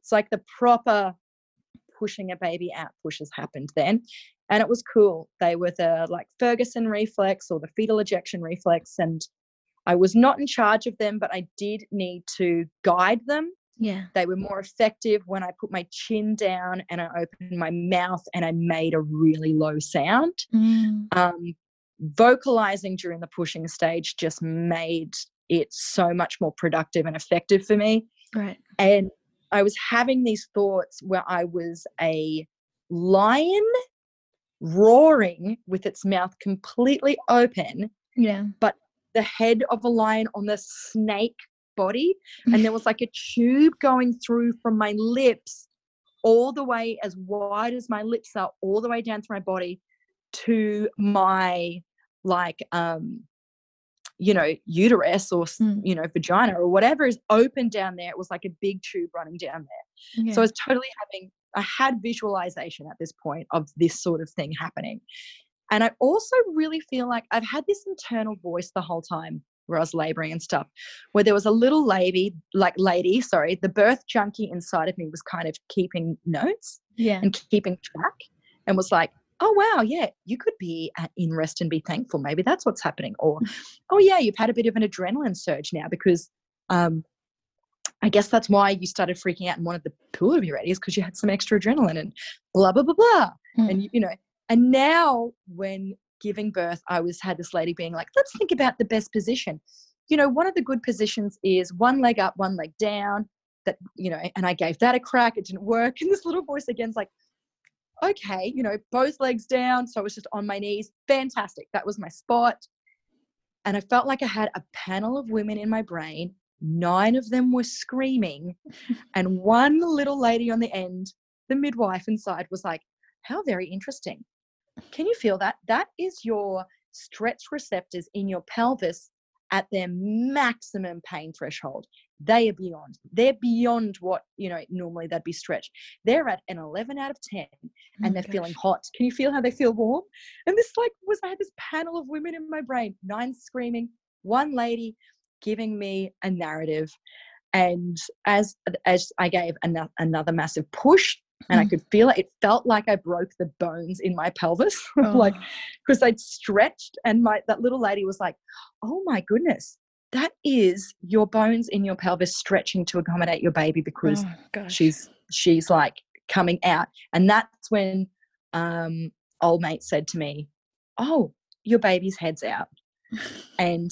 S2: It's like the proper pushing a baby out pushes happened then. And it was cool. They were the like Ferguson reflex or the fetal ejection reflex. And I was not in charge of them, but I did need to guide them.
S1: yeah.
S2: They were more effective when I put my chin down and I opened my mouth and I made a really low sound
S1: Mm.
S2: um, vocalizing during the pushing stage just made it so much more productive and effective for me.
S1: Right.
S2: And I was having these thoughts where I was a lion roaring with its mouth completely open,
S1: Yeah.
S2: But the head of a lion on the snake body. And there was like a tube going through from my lips all the way as wide as my lips are, all the way down through my body to my like um you know uterus or
S1: Mm.
S2: you know vagina or whatever is open down there it was like a big tube running down there
S1: yeah.
S2: so i was totally having i had visualization at this point of this sort of thing happening and i also really feel like i've had this internal voice the whole time where i was laboring and stuff where there was a little lady like lady sorry the birth junkie inside of me was kind of keeping notes
S1: yeah.
S2: and keeping track and was like oh wow yeah you could be in rest and be thankful maybe that's what's happening or oh yeah you've had a bit of an adrenaline surge now because um i guess that's why you started freaking out and wanted the pool to be ready is because you had some extra adrenaline and blah blah blah blah.
S1: Mm.
S2: and you, you know and now when giving birth i was had this lady being like let's think about the best position. You know one of the good positions is one leg up one leg down that you know and i gave that a crack it didn't work and this little voice again's like okay you know both legs down so i was just on my knees fantastic that was my spot. And i felt like i had a panel of women in my brain nine of them were screaming and one little lady on the end the midwife inside was like how very interesting. Can you feel that? That is your stretch receptors in your pelvis at their maximum pain threshold they are beyond they're beyond what you know normally they'd be stretched. They're at an 11 out of 10
S1: Oh
S2: and
S1: my
S2: they're feeling hot. Can you feel how they feel warm? And this like was i had this panel of women in my brain nine screaming one lady giving me a narrative. And as as i gave ano- another massive push and i
S1: Mm.
S2: could feel it it felt like i broke the bones in my pelvis. Like
S1: Oh,
S2: because I'd stretched and my that little lady was like, "Oh my goodness, that is your bones in your pelvis stretching to accommodate your baby because
S1: oh
S2: she's she's like coming out." And that's when um old mate said to me, "Oh, your baby's head's out." And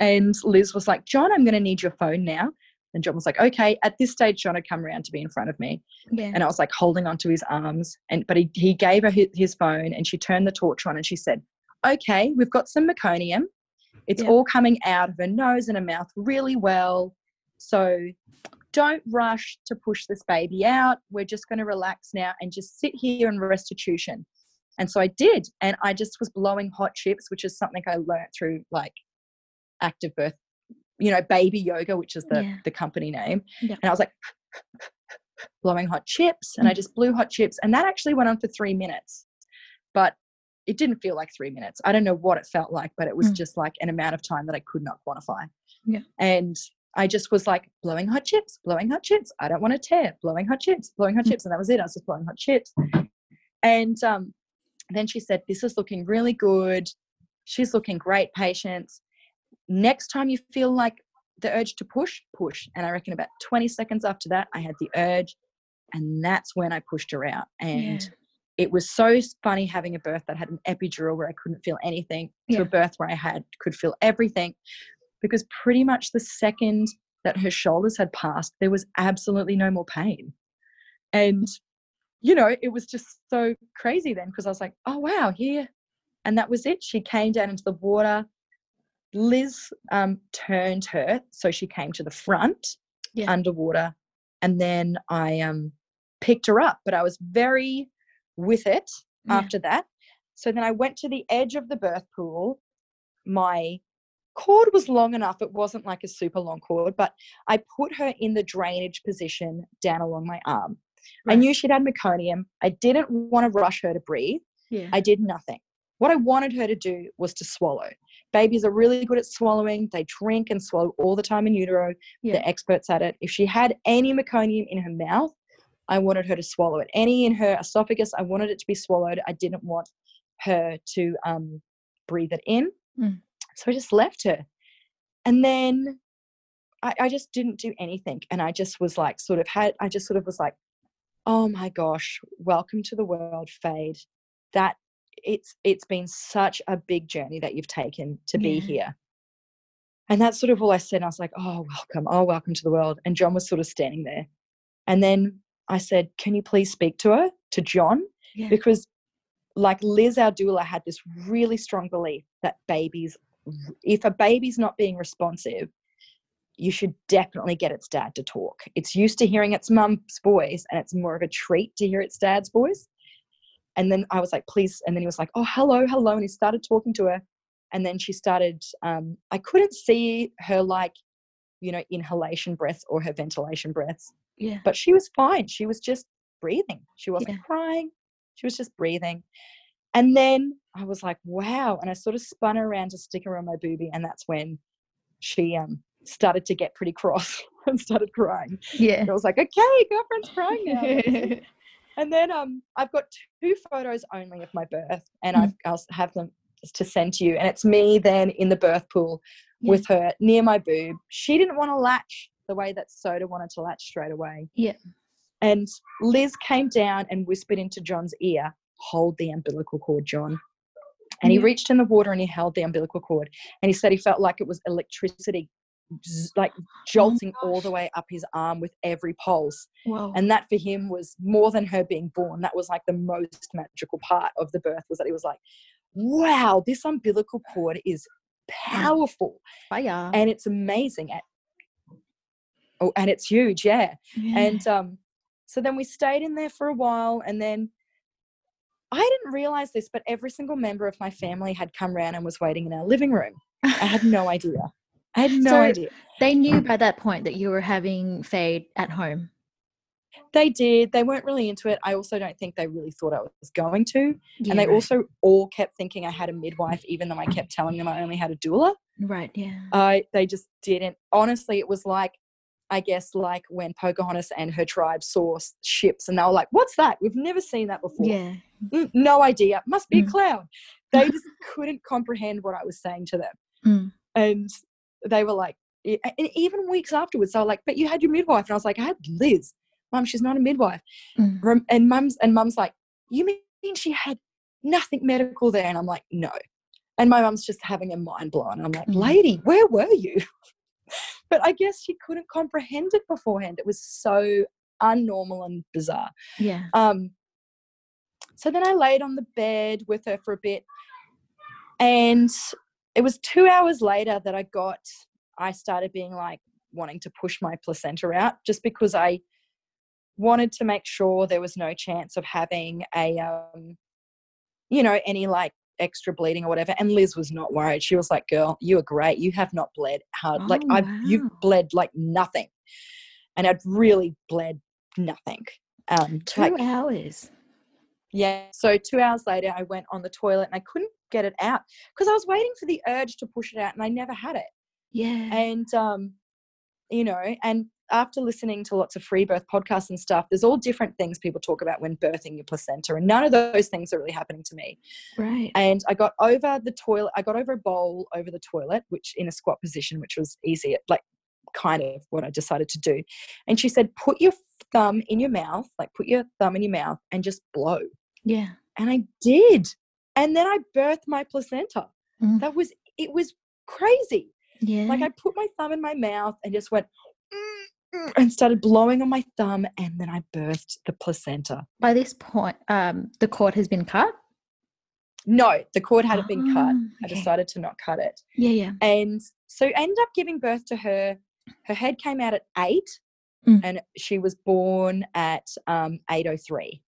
S2: And Liz was like, John, I'm going to need your phone now. And John was like, okay. At this stage, John had come around to be in front of me.
S1: Yeah.
S2: And I was like holding onto his arms. And but he, he gave her his, his phone and she turned the torch on and she said, okay, we've got some meconium. It's
S1: Yeah.
S2: all coming out of her nose and her mouth really well. So don't rush to push this baby out. We're just going to relax now and just sit here in restitution. And so I did. And I just was blowing hot chips, which is something I learned through like active birth, you know, baby yoga, which is the,
S1: Yeah.
S2: the company name.
S1: Yeah.
S2: And I was like blowing hot chips and I
S1: Mm.
S2: just blew hot chips. And that actually went on for three minutes. But it didn't feel like three minutes. I don't know what it felt like, but it was
S1: Mm.
S2: just like an amount of time that I could not quantify.
S1: Yeah.
S2: And I just was like blowing hot chips, blowing hot chips. I don't want to tear, blowing hot chips, blowing hot
S1: Mm.
S2: chips. And that was it. I was just blowing hot chips. And um, then she said, This is looking really good. She's looking great, patience. Next time you feel like the urge to push, push. And I reckon about 20 seconds after that, I had the urge. And that's when I pushed her out. And
S1: Yeah.
S2: It was so funny having a birth that had an epidural where I couldn't feel anything to a birth where I had could feel everything. Because pretty much the second that her shoulders had passed there was absolutely no more pain. And you know it was just so crazy then because I was like oh wow here and that was it. She came down into the water. Liz um, turned her so she came to the front
S1: Yeah.
S2: underwater and then I um, picked her up but I was very with it
S1: Yeah.
S2: after that. So then I went to the edge of the birth pool. My cord was long enough, it wasn't like a super long cord, but I put her in the drainage position down along my arm. I knew she'd had meconium. I didn't want to rush her to breathe.
S1: Yeah.
S2: I did nothing. What I wanted her to do was to swallow. Babies are really good at swallowing. They drink and swallow all the time in utero.
S1: Yeah.
S2: They're experts at it. If she had any meconium in her mouth, I wanted her to swallow it. Any in her esophagus, I wanted it to be swallowed. I didn't want her to um, breathe it in.
S1: Mm.
S2: So I just left her. And then I, I just didn't do anything. And I just was like, sort of had, I just sort of was like, oh my gosh, welcome to the world, Fade. That it's it's been such a big journey that you've taken to be here. And that's sort of all I said. And I was like, oh, welcome. Oh, welcome to the world. And John was sort of standing there. And then I said, can you please speak to her, to John?
S1: Yeah.
S2: Because, like Liz, our doula, had this really strong belief that babies, if a baby's not being responsive, you should definitely get its dad to talk. It's used to hearing its mum's voice, and it's more of a treat to hear its dad's voice. And then I was like, please. And then he was like, oh, hello, hello. And he started talking to her. And then she started, um, I couldn't see her like, you know, inhalation breaths or her ventilation breaths,
S1: Yeah.
S2: but she was fine. She was just breathing. She wasn't
S1: Yeah.
S2: crying. She was just breathing. And then I was like, wow. And I sort of spun around to stick her on my boobie. And that's when she um, started to get pretty cross and started crying.
S1: Yeah.
S2: And I was like, okay, girlfriend's crying now. and then um, I've got two photos only of my birth, and
S1: Mm.
S2: I've, I'll have them to send to you. And it's me then in the birth pool
S1: Yeah.
S2: with her near my boob. She didn't want to latch the way that Soda wanted to latch straight away.
S1: Yeah.
S2: And Liz came down and whispered into John's ear, hold the umbilical cord, John. And he reached in the water and he held the umbilical cord. And he said he felt like it was electricity, like jolting oh all the way up his arm with every pulse.
S1: Whoa.
S2: And that for him was more than her being born. That was like the most magical part of the birth was that he was like, wow, this umbilical cord is mm. powerful
S1: fire.
S2: and it's amazing. And, oh, and it's huge, yeah.
S1: Yeah.
S2: And um, so then we stayed in there for a while, and then I didn't realize this, but every single member of my family had come round and was waiting in our living room. I had no idea. I had no
S1: So-
S2: idea.
S1: they knew by that point that you were having Fade at home.
S2: They did. They weren't really into it. I also don't think they really thought I was going to.
S1: Yeah,
S2: and they
S1: right.
S2: also all kept thinking I had a midwife, even though I kept telling them I only had a doula.
S1: right. Yeah.
S2: I they just didn't. Honestly, it was like, I guess, like when Pocahontas and her tribe saw ships, and they were like, "What's that? We've never seen that before.
S1: yeah.
S2: "Mm, no idea. Must be
S1: Mm.
S2: a cloud." They just couldn't comprehend what I was saying to them,
S1: Mm.
S2: and they were like, and even weeks afterwards, they were like, "But you had your midwife," and I was like, "I had Liz, Mum. She's not a midwife."
S1: Mm.
S2: And mum's and mum's like, you mean she had nothing medical there? And I'm like, no. And my mum's just having a mind blown. And I'm like,
S1: Mm.
S2: lady, where were you? but I guess she couldn't comprehend it beforehand. It was so unnormal and bizarre.
S1: Yeah.
S2: Um, so then I laid on the bed with her for a bit, and it was two hours later that I got, I started being like wanting to push my placenta out just because I wanted to make sure there was no chance of having a, um, you know, any like extra bleeding or whatever. And Liz was not worried. She was like, "Girl, you are great. You have not bled hard. like
S1: Oh,
S2: I've
S1: wow.
S2: you've bled like nothing." And I'd really bled nothing. Um,
S1: Two
S2: like,
S1: hours.
S2: yeah. So two hours later, I went on the toilet and I couldn't get it out because I was waiting for the urge to push it out and I never had it.
S1: Yeah.
S2: And, um, you know, and after listening to lots of free birth podcasts and stuff, there's all different things people talk about when birthing your placenta. And none of those things are really happening to me.
S1: right.
S2: And I got over the toilet, I got over a bowl over the toilet, which in a squat position, which was easy, like kind of what I decided to do. And she said, put your thumb in your mouth, like put your thumb in your mouth and just blow.
S1: yeah.
S2: And I did. And then I birthed my placenta.
S1: Mm.
S2: That was, it was crazy.
S1: Yeah.
S2: Like I put my thumb in my mouth and just went, "Mm, mm," and started blowing on my thumb. And then I birthed the placenta.
S1: By this point, um, the cord has been cut.
S2: No, the cord hadn't been cut.
S1: Ah,
S2: I decided to not cut it.
S1: Yeah. Yeah.
S2: And so I ended up giving birth to her. Her head came out at eight
S1: Mm.
S2: and she was born at um, 8.03.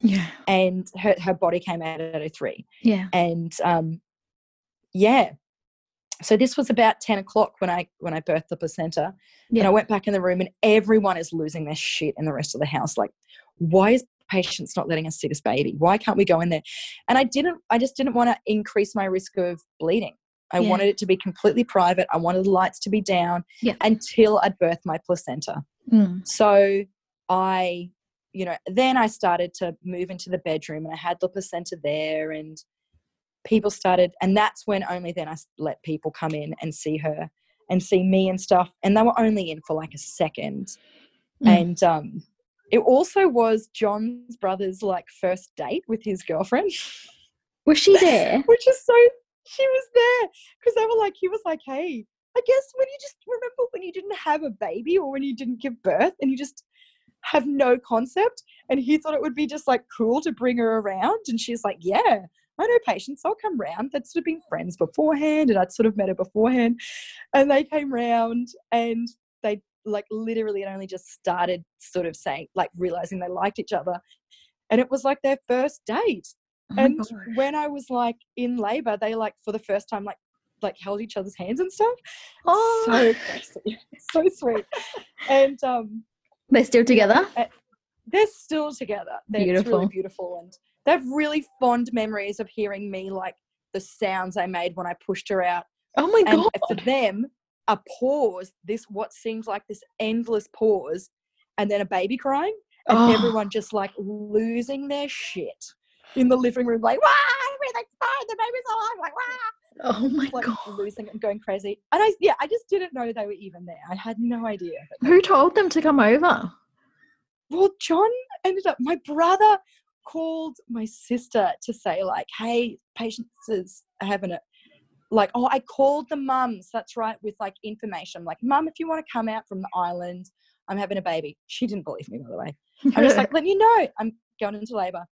S1: Yeah.
S2: And her, her body came out at 8.03.
S1: Yeah.
S2: and um, yeah so this was about 10 o'clock when i when i birthed the placenta and
S1: Yeah.
S2: i went back in the room and everyone is losing their shit in the rest of the house like why is Patience not letting us see this baby why can't we go in there and i didn't i just didn't want to increase my risk of bleeding i
S1: Yeah.
S2: wanted it to be completely private i wanted the lights to be down
S1: Yeah.
S2: until i'd birthed my placenta
S1: Mm.
S2: so I, you know, then I started to move into the bedroom and I had the placenta there and people started, and that's when only then I let people come in and see her and see me and stuff. And they were only in for like a second.
S1: Mm.
S2: And um, it also was John's brother's like first date with his girlfriend,
S1: Was she there?
S2: which is so, she was there because they were like, he was like, hey, I guess when you just remember when you didn't have a baby or when you didn't give birth and you just have no concept. And he thought it would be just like cool to bring her around. And she's like, yeah, I know Patience. I'll come round. They'd sort of been friends beforehand and I'd sort of met her beforehand. And they came round and they like literally had only just started sort of saying, like realizing they liked each other. And it was like their first date
S1: Oh
S2: and
S1: gosh.
S2: when I was like in labor, they like for the first time like like held each other's hands and stuff.
S1: Oh.
S2: So sweet. so sweet. And um
S1: They're still together.
S2: they're still together. They're,
S1: Beautiful.
S2: really beautiful. And they have really fond memories of hearing me like the sounds I made when I pushed her out.
S1: Oh my
S2: And
S1: god.
S2: for them, a pause, this what seems like this endless pause, and then a baby crying, and
S1: Oh.
S2: everyone just like losing their shit in the living room, like, wow, everything's fine, the baby's alive, like, wow,
S1: Oh my
S2: like
S1: god.
S2: losing and going crazy. And I, yeah, I just didn't know they were even there. I had no idea.
S1: Who told them to come over?
S2: well, John ended up, my brother called my sister to say, like, hey, Patience is having it. Like, oh, I called the mums. That's right, with like information. I'm like, mum, if you want to come out from the island, I'm having a baby. She didn't believe me, by the way. I'm just like, letting you know, I'm going into labor.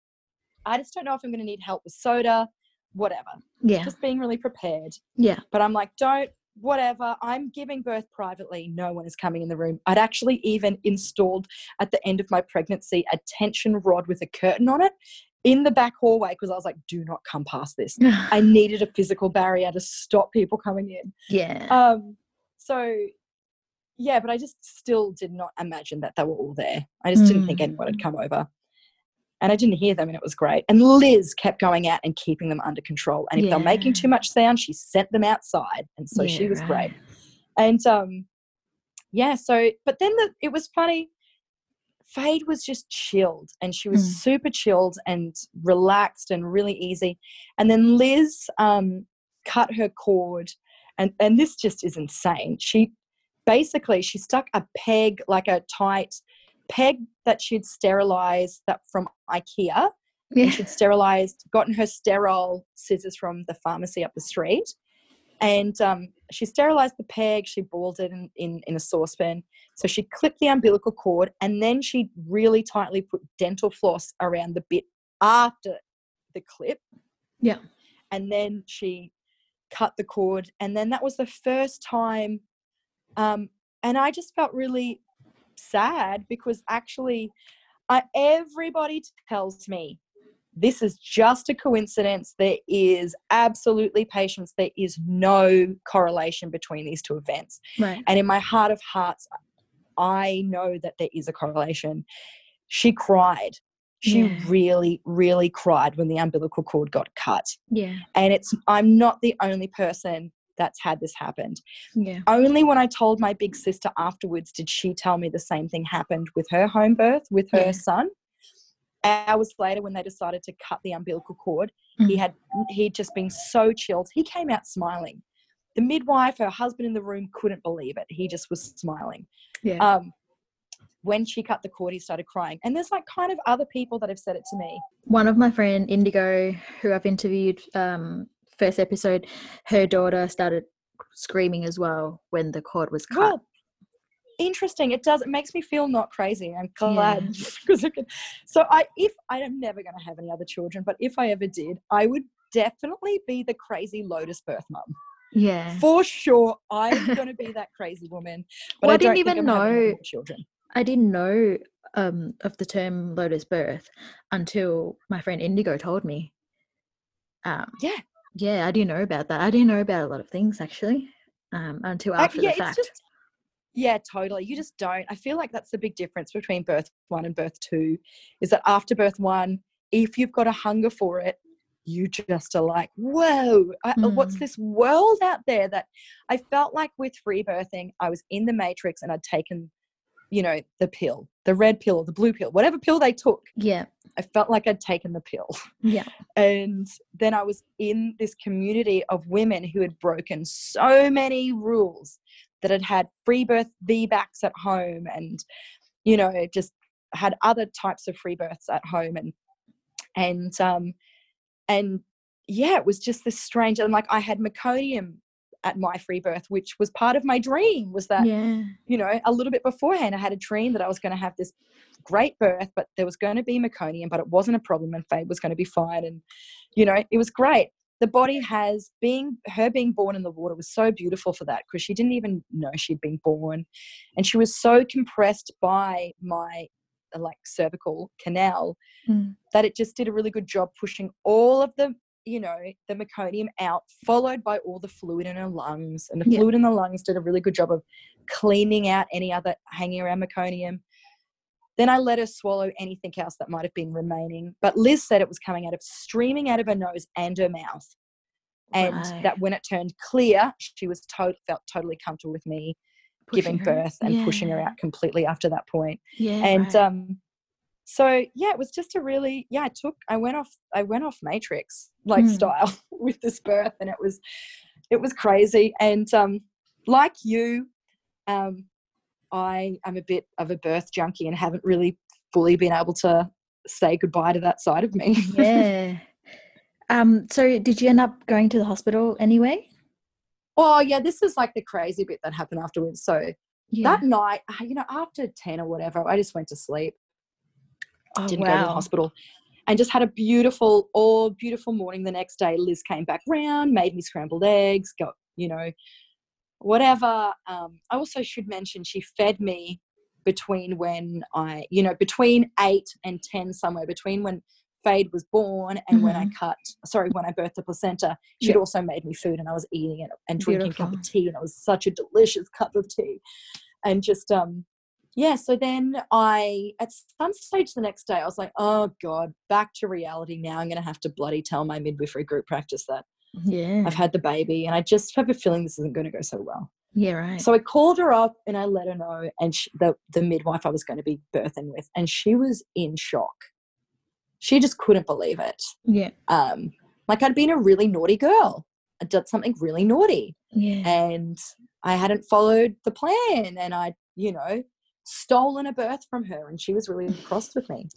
S2: I just don't know if I'm going to need help with soda, whatever.
S1: yeah.
S2: Just being really prepared.
S1: Yeah.
S2: But I'm like, don't, whatever. I'm giving birth privately. No one is coming in the room. I'd actually even installed at the end of my pregnancy a tension rod with a curtain on it in the back hallway because I was like, do not come past this. I needed a physical barrier to stop people coming in.
S1: yeah.
S2: Um, so yeah, but I just still did not imagine that they were all there. I just didn't think anyone had come over. And I didn't hear them, and it was great. And Liz kept going out and keeping them under control. And if they're making too much sound, she sent them outside. And so she
S1: Yeah,
S2: was great. And um, yeah, so but then the, it was funny. Fade was just chilled, and she was
S1: Mm.
S2: super chilled and relaxed and really easy. And then Liz um, cut her cord, and and this just is insane. She basically she stuck a peg like a tight peg that she'd sterilized that from IKEA
S1: Yeah.
S2: and she'd sterilized, gotten her sterile scissors from the pharmacy up the street. And um, she sterilized the peg, she boiled it in, in, in a saucepan. So she clipped the umbilical cord and then she really tightly put dental floss around the bit after the clip.
S1: Yeah.
S2: And then she cut the cord. And then that was the first time. Um, and I just felt really sad because actually, I, everybody tells me this is just a coincidence. There is absolutely patience. There is no correlation between these two events.
S1: Right.
S2: And in my heart of hearts, I know that there is a correlation. She cried. She
S1: Yeah.
S2: really, really cried when the umbilical cord got cut.
S1: Yeah.
S2: And it's I'm not the only person that's had this happened.
S1: Yeah.
S2: Only when I told my big sister afterwards did she tell me the same thing happened with her home birth with her
S1: Yeah.
S2: son. Hours later, when they decided to cut the umbilical cord, he
S1: Mhm.
S2: had he'd just been so chilled. He came out smiling. The midwife, her husband in the room, couldn't believe it. He just was smiling.
S1: Yeah.
S2: Um, when she cut the cord, he started crying. And there's like kind of other people that have said it to me.
S1: One of my friend Indigo, who I've interviewed um first episode, her daughter started screaming as well when the cord was cut.
S2: Well, interesting. It does. It makes me feel not crazy. I'm glad because can. So I, if I am never going to have any other children, but if I ever did, I would definitely be the crazy Lotus birth mum
S1: yeah.
S2: for sure. I'm going to be that crazy woman. But
S1: Well, I
S2: I,
S1: didn't even
S2: I'm having any
S1: know-
S2: children.
S1: I didn't know um, of the term lotus birth until my friend Indigo told me. Um,
S2: Yeah.
S1: Yeah, I didn't know about that. I didn't know about a lot of things actually um, until
S2: Uh,
S1: after
S2: yeah,
S1: the fact.
S2: it's just. Yeah, totally. You just don't. I feel like that's the big difference between birth one and birth two is that after birth one, if you've got a hunger for it, you just are like, whoa, I, uh, what's
S1: Mm.
S2: this world out there that I felt like with free birthing, I was in the matrix and I'd taken, you know, the pill, the red pill or the blue pill, whatever pill they took.
S1: yeah,
S2: I felt like I'd taken the pill.
S1: yeah,
S2: And then I was in this community of women who had broken so many rules that had had free birth VBACs at home and, you know, just had other types of free births at home and, and, um, and yeah, it was just this strange, and like I had meconium at my free birth, which was part of my dream was that
S1: yeah,
S2: you know, a little bit beforehand, I had a dream that I was going to have this great birth, but there was going to be meconium, but it wasn't a problem, and Faye was going to be fine. And, you know, it was great. The body has being her being born in the water was so beautiful for that because she didn't even know she'd been born, and she was so compressed by my like cervical canal
S1: Mm.
S2: that it just did a really good job pushing all of the you know the meconium out followed by all the fluid in her lungs and the
S1: Yeah.
S2: fluid in the lungs did a really good job of cleaning out any other hanging around meconium then i let her swallow anything else that might have been remaining but liz said it was coming out of streaming out of her nose and her mouth and
S1: Right.
S2: that when it turned clear she was to- felt totally comfortable with me giving
S1: Pushing her-
S2: birth and pushing her out completely after that point
S1: Yeah,
S2: and
S1: right.
S2: um so yeah it was just a really yeah i took i went off i went off matrix like
S1: Mm.
S2: style with this birth and it was it was crazy and um like you um i am a bit of a birth junkie and haven't really fully been able to say goodbye to that side of me
S1: yeah. Um. So, did you end up going to the hospital anyway?
S2: oh yeah this is like the crazy bit that happened afterwards so
S1: Yeah.
S2: that night uh, you know after 10 or whatever i just went to sleep
S1: oh,
S2: didn't go to the hospital and just had a beautiful all beautiful morning the next day. Liz came back round made me scrambled eggs got you know whatever um, i also should mention she fed me between when i you know between 8 and 10 somewhere between when fade was born and when i cut sorry when i birthed the placenta. She'd
S1: Yeah.
S2: also made me food and i was eating it and drinking a cup of tea and it was such a delicious cup of tea. And just um yeah so then i at some stage the next day i was like oh god back to reality now i'm going to have to bloody tell my midwifery group practice that
S1: Yeah.
S2: i've had the baby and i just have a feeling this isn't going to go so well
S1: yeah. Right.
S2: so i called her up and i let her know and she, the, the midwife i was going to be birthing with and she was in shock she just couldn't believe it
S1: yeah.
S2: um like i'd been a really naughty girl i did something really naughty
S1: Yeah.
S2: and I hadn't followed the plan and I'd, you know, stolen a birth from her and she was really cross with me.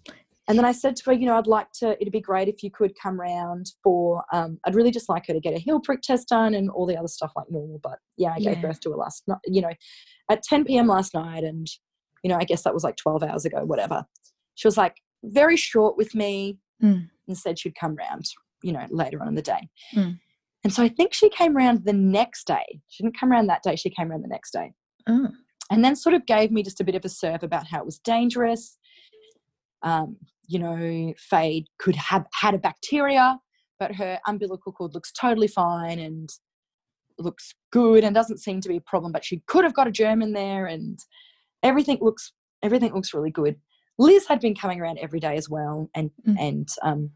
S2: and then I said to her, you know, I'd like to, it'd be great if you could come round for, um, I'd really just like her to get a heel prick test done and all the other stuff like normal. But yeah, I gave
S1: Yeah.
S2: birth to her last night, you know, at 10 p.m. last night. And, you know, I guess that was like 12 hours ago, whatever. She was like very short with me
S1: Mm.
S2: and said she'd come round, you know, later on in the day.
S1: Mm.
S2: And so I think she came round the next day. She didn't come around that day, she came around the next day
S1: Oh.
S2: And then sort of gave me just a bit of a serve about how it was dangerous. Um, you know, Fade could have had a bacteria, but her umbilical cord looks totally fine and looks good and doesn't seem to be a problem. But she could have got a germ in there, and everything looks everything looks really good. Liz had been coming around every day as well, and
S1: Mm.
S2: and um,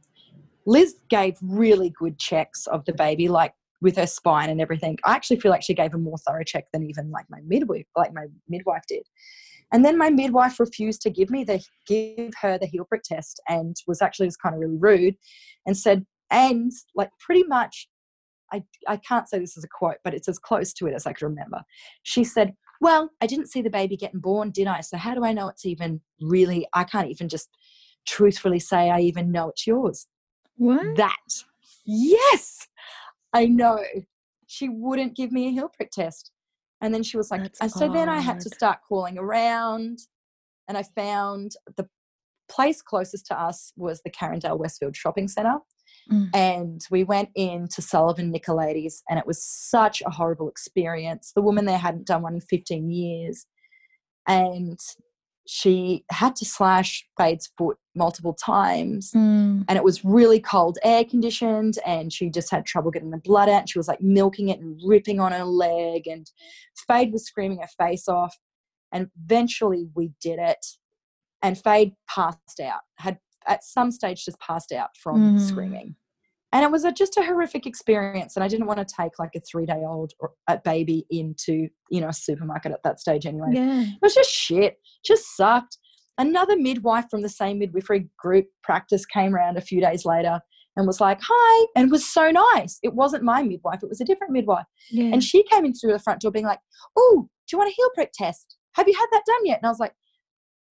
S2: Liz gave really good checks of the baby, like with her spine and everything. I actually feel like she gave a more thorough check than even like my midwife, like my midwife did. And then my midwife refused to give me the give her the heel prick test and was actually just kind of really rude and said, and like pretty much I I can't say this as a quote, but it's as close to it as I can remember. She said, Well, I didn't see the baby getting born, did I? So how do I know it's even really I can't even just truthfully say I even know it's yours
S1: What?
S2: that. Yes, I know. She wouldn't give me a heel prick test. And then she was like,
S1: That's
S2: and so then I had to start calling around and I found the place closest to us was the Carindale Westfield Shopping Centre.
S1: Mm.
S2: And we went in to Sullivan Nicolaides and it was such a horrible experience. The woman there hadn't done one in 15 years. And she had to slash Fade's foot multiple times
S1: Mm.
S2: and it was really cold air conditioned and she just had trouble getting the blood out she was like milking it and ripping on her leg and fade was screaming her face off and eventually we did it and fade passed out had at some stage just passed out from
S1: Mm.
S2: screaming and it was a, just a horrific experience and i didn't want to take like a three day old or a baby into you know a supermarket at that stage anyway
S1: Yeah.
S2: it was just shit. Just sucked. Another midwife from the same midwifery group practice came around a few days later and was like, hi, and was so nice. It wasn't my midwife, it was a different midwife.
S1: Yeah.
S2: And she came in through the front door being like, oh, do you want a heel prick test? Have you had that done yet? And I was like,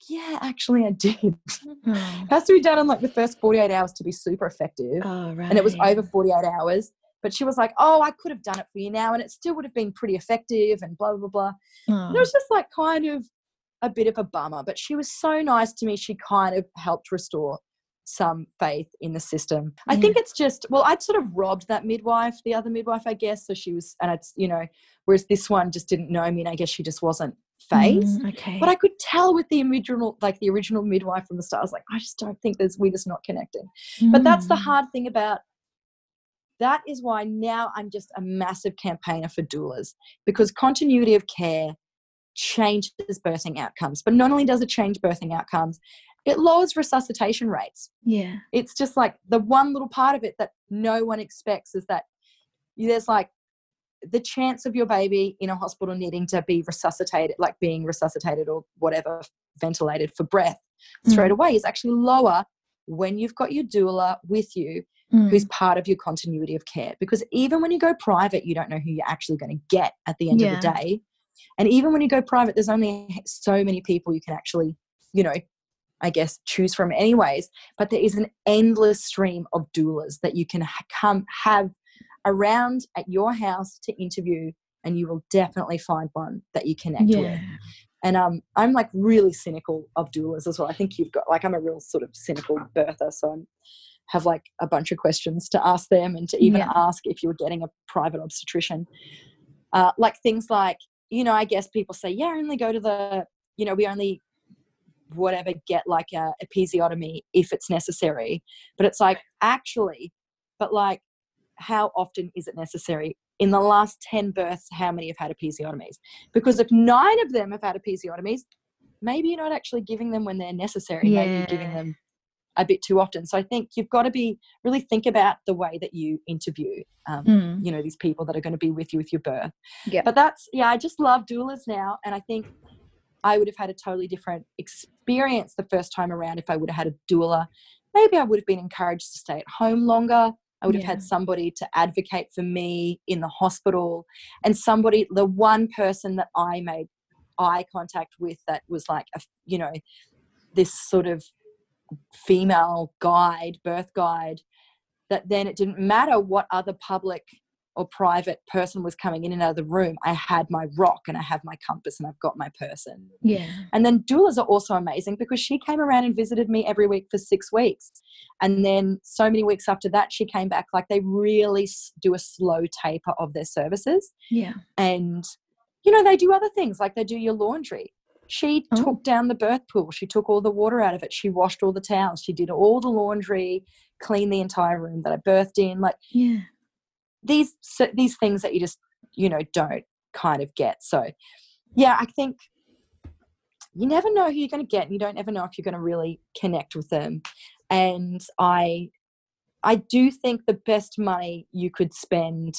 S2: yeah, actually, I did. It hmm.
S1: oh.
S2: has to be done in like the first 48 hours to be super effective.
S1: Oh, right.
S2: And it was over 48 hours. But she was like, oh, I could have done it for you now, and it still would have been pretty effective, and blah, blah, blah. And it hmm. was just like kind of a bit of a bummer, but she was so nice to me. She kind of helped restore some faith in the system. I think mm. it's just, well, I'd sort of robbed that midwife, the other midwife, I guess. So she was, and it's, you know, whereas this one just didn't know me and I guess she just wasn't fazed.
S1: Mm, okay.
S2: But I could tell with the original, like the original midwife from the start, I was like, I just don't think there's, we're just not connecting. But that's the
S1: Mm.
S2: hard thing about that is why now I'm just a massive campaigner for doulas because continuity of care changes birthing outcomes. But not only does it change birthing outcomes, it lowers resuscitation rates.
S1: Yeah.
S2: It's just like the one little part of it that no one expects is that there's like the chance of your baby in a hospital needing to be resuscitated, like being resuscitated or whatever, ventilated for breath straight away is actually lower when you've got your doula with you
S1: Mm.
S2: who's part of your continuity of care. Because even when you go private, you don't know who you're actually going to get at the end of the day. And even when you go private, there's only so many people you can actually, you know, I guess choose from, anyways. But there is an endless stream of doulas that you can ha- come have around at your house to interview, and you will definitely find one that you connect with. And um, I'm like really cynical of doulas as well. I think you've got like I'm a real sort of cynical birther, so I'm have like a bunch of questions to ask them and to even
S1: Yeah.
S2: ask if you're getting a private obstetrician. Uh, like things like, you know, I guess people say, yeah, I only go to the, you know, we only whatever get like a episiotomy if it's necessary. But it's like, actually, but like, how often is it necessary? In the last 10 births, how many have had episiotomies? Because if nine of them have had episiotomies, maybe you're not actually giving them when they're necessary. Maybe you're giving them a bit too often. So I think you've got to be really think about the way that you interview, um,
S1: Mm.
S2: you know, these people that are going to be with you with your birth.
S1: Yeah.
S2: But that's yeah, I just love doulas now, and I think I would have had a totally different experience the first time around if I would have had a doula. Maybe I would have been encouraged to stay at home longer. I would have had somebody to advocate for me in the hospital, and somebody, the one person that I made eye contact with that was like a, you know, this sort of female guide, birth guide, that then it didn't matter what other public or private person was coming in and out of the room. I had my rock and I have my compass and I've got my person.
S1: Yeah.
S2: And then doulas are also amazing because she came around and visited me every week for six weeks. And then so many weeks after that, she came back. Like they really do a slow taper of their services.
S1: Yeah.
S2: And, you know, they do other things like they do your laundry. She
S1: Oh.
S2: took down the birth pool. She took all the water out of it. She washed all the towels. She did all the laundry, cleaned the entire room that I birthed in. Like
S1: Yeah.
S2: These these things that you just you know don't kind of get. So yeah i think you never know who you're going to get and you don't ever know if you're going to really connect with them. And i i do think the best money you could spend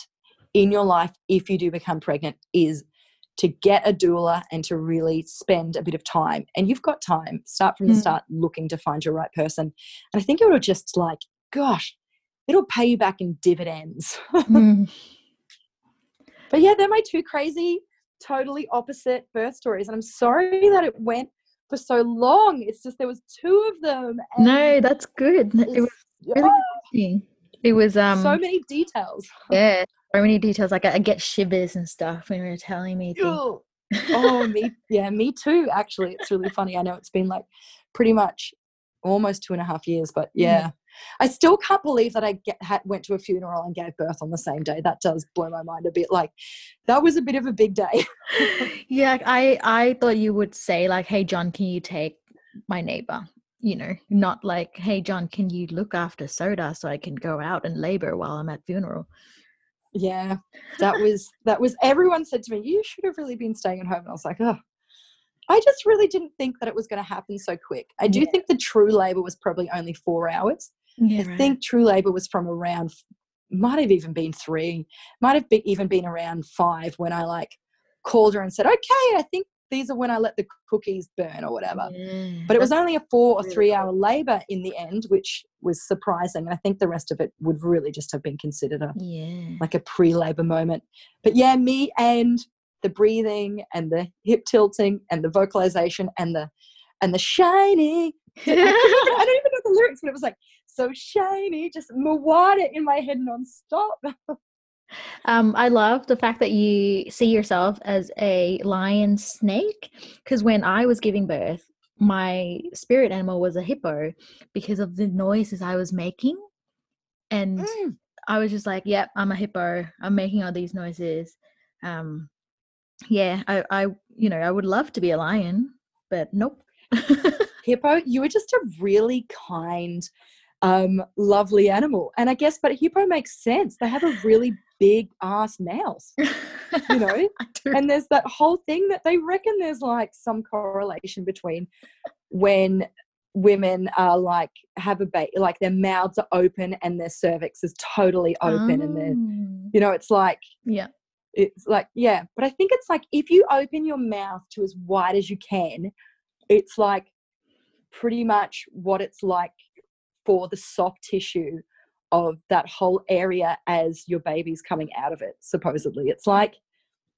S2: in your life if you do become pregnant is to get a doula and to really spend a bit of time. And you've got time. Start from the
S1: Mm.
S2: start looking to find your right person. And i think it will just like gosh it'll pay you back in dividends
S1: Mm.
S2: but yeah, they're my two crazy, totally opposite birth stories. And I'm sorry that it went for so long. It's just there was two of them.
S1: No, that's good. It was really interesting. It was um
S2: so many details.
S1: yeah, so many details. Like I, I get shivers and stuff when you're telling me things.
S2: Oh, me, yeah, me too. Actually, it's really funny. I know it's been like pretty much almost two and a half years, but yeah, I still can't believe that I get, had, went to a funeral and gave birth on the same day. That does blow my mind a bit. Like that was a bit of a big day.
S1: yeah, I I thought you would say like, "Hey John, can you take my neighbor?" You know, not like, "Hey John, can you look after Soda so I can go out and labor while I'm at funeral?"
S2: Yeah, that was that was everyone said to me, You should have really been staying at home. And I was like, Oh, I just really didn't think that it was going to happen so quick. I do
S1: Yeah.
S2: think the true labor was probably only four hours.
S1: Yeah,
S2: I think true labor was from around, might have even been three, might have be, even been around five when I like called her and said, Okay, I think these are when I let the cookies burn or whatever. But it was only a four or
S1: really
S2: three hour labor in the end, which was surprising. And I think the rest of it would really just have been considered a
S1: yeah.
S2: like a pre-labor moment. But yeah, me and the breathing and the hip tilting and the vocalization and the and the shiny. I, couldn't even- I don't even know the lyrics, but it was like so shiny, just Moana in my head non-stop.
S1: Um, I love the fact that you see yourself as a lion snake because when I was giving birth, my spirit animal was a hippo because of the noises I was making. And
S2: Mm.
S1: I was just like, yep, I'm a hippo. I'm making all these noises. Um, yeah, I, I, you know, I would love to be a lion, but nope.
S2: Hippo, you were just a really kind, um, lovely animal. And I guess, but hippo makes sense. They have a really big ass mouth, you know? And there's that whole thing that they reckon there's like some correlation between when women are like have a baby like their mouths are open and their cervix is totally open and they're
S1: Oh,
S2: you know it's like
S1: yeah.
S2: it's like yeah but i think it's like if you open your mouth to as wide as you can it's like pretty much what it's like for the soft tissue of that whole area as your baby's coming out of it supposedly it's like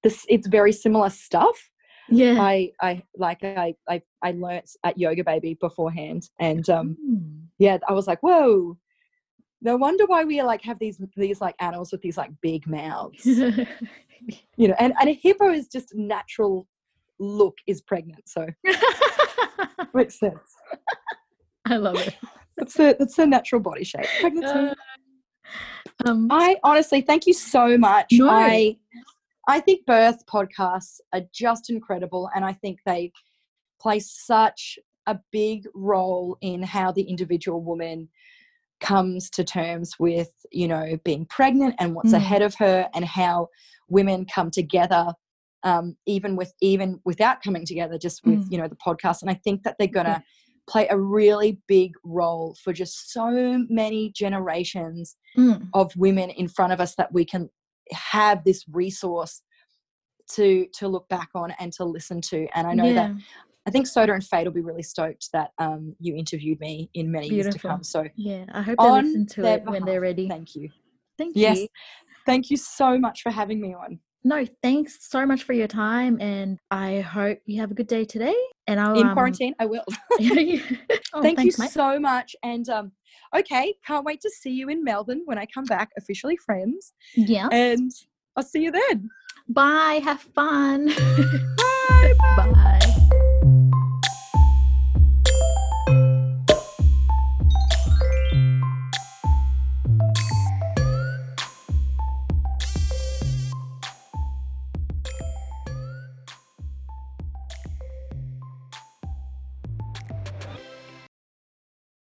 S2: this it's very similar stuff
S1: Yeah.
S2: i i like i i, I learnt at yoga baby beforehand and um
S1: Mm.
S2: yeah i was like whoa no wonder why we like have these these like animals with these like big mouths you know and, and a hippo is just natural look is pregnant so makes sense
S1: I love it.
S2: It's the it's the natural body shape pregnancy
S1: Uh, um,
S2: i honestly thank you so much
S1: No.
S2: i i think birth podcasts are just incredible and i think they play such a big role in how the individual woman comes to terms with you know being pregnant and what's
S1: Mm.
S2: ahead of her and how women come together um, even with even without coming together just with
S1: Mm.
S2: you know the podcast and i think that they're gonna play a really big role for just so many generations
S1: mm,
S2: of women in front of us that we can have this resource to to look back on and to listen to and i know that i think soda and fate will be really stoked that um, you interviewed me in many years to come so
S1: Yeah, I hope they listen to it when they're ready.
S2: thank you.
S1: Thank
S2: yes.
S1: you.
S2: thank you so much for having me on
S1: No, thanks so much for your time, and I hope you have a good day today. And I'll
S2: In
S1: um,
S2: quarantine, I will.
S1: oh,
S2: Thank
S1: thanks,
S2: you
S1: mate.
S2: so much. And um, okay, can't wait to see you in Melbourne when I come back, officially friends.
S1: Yeah.
S2: And I'll see you then.
S1: Bye. Have fun.
S2: Bye.
S1: Bye.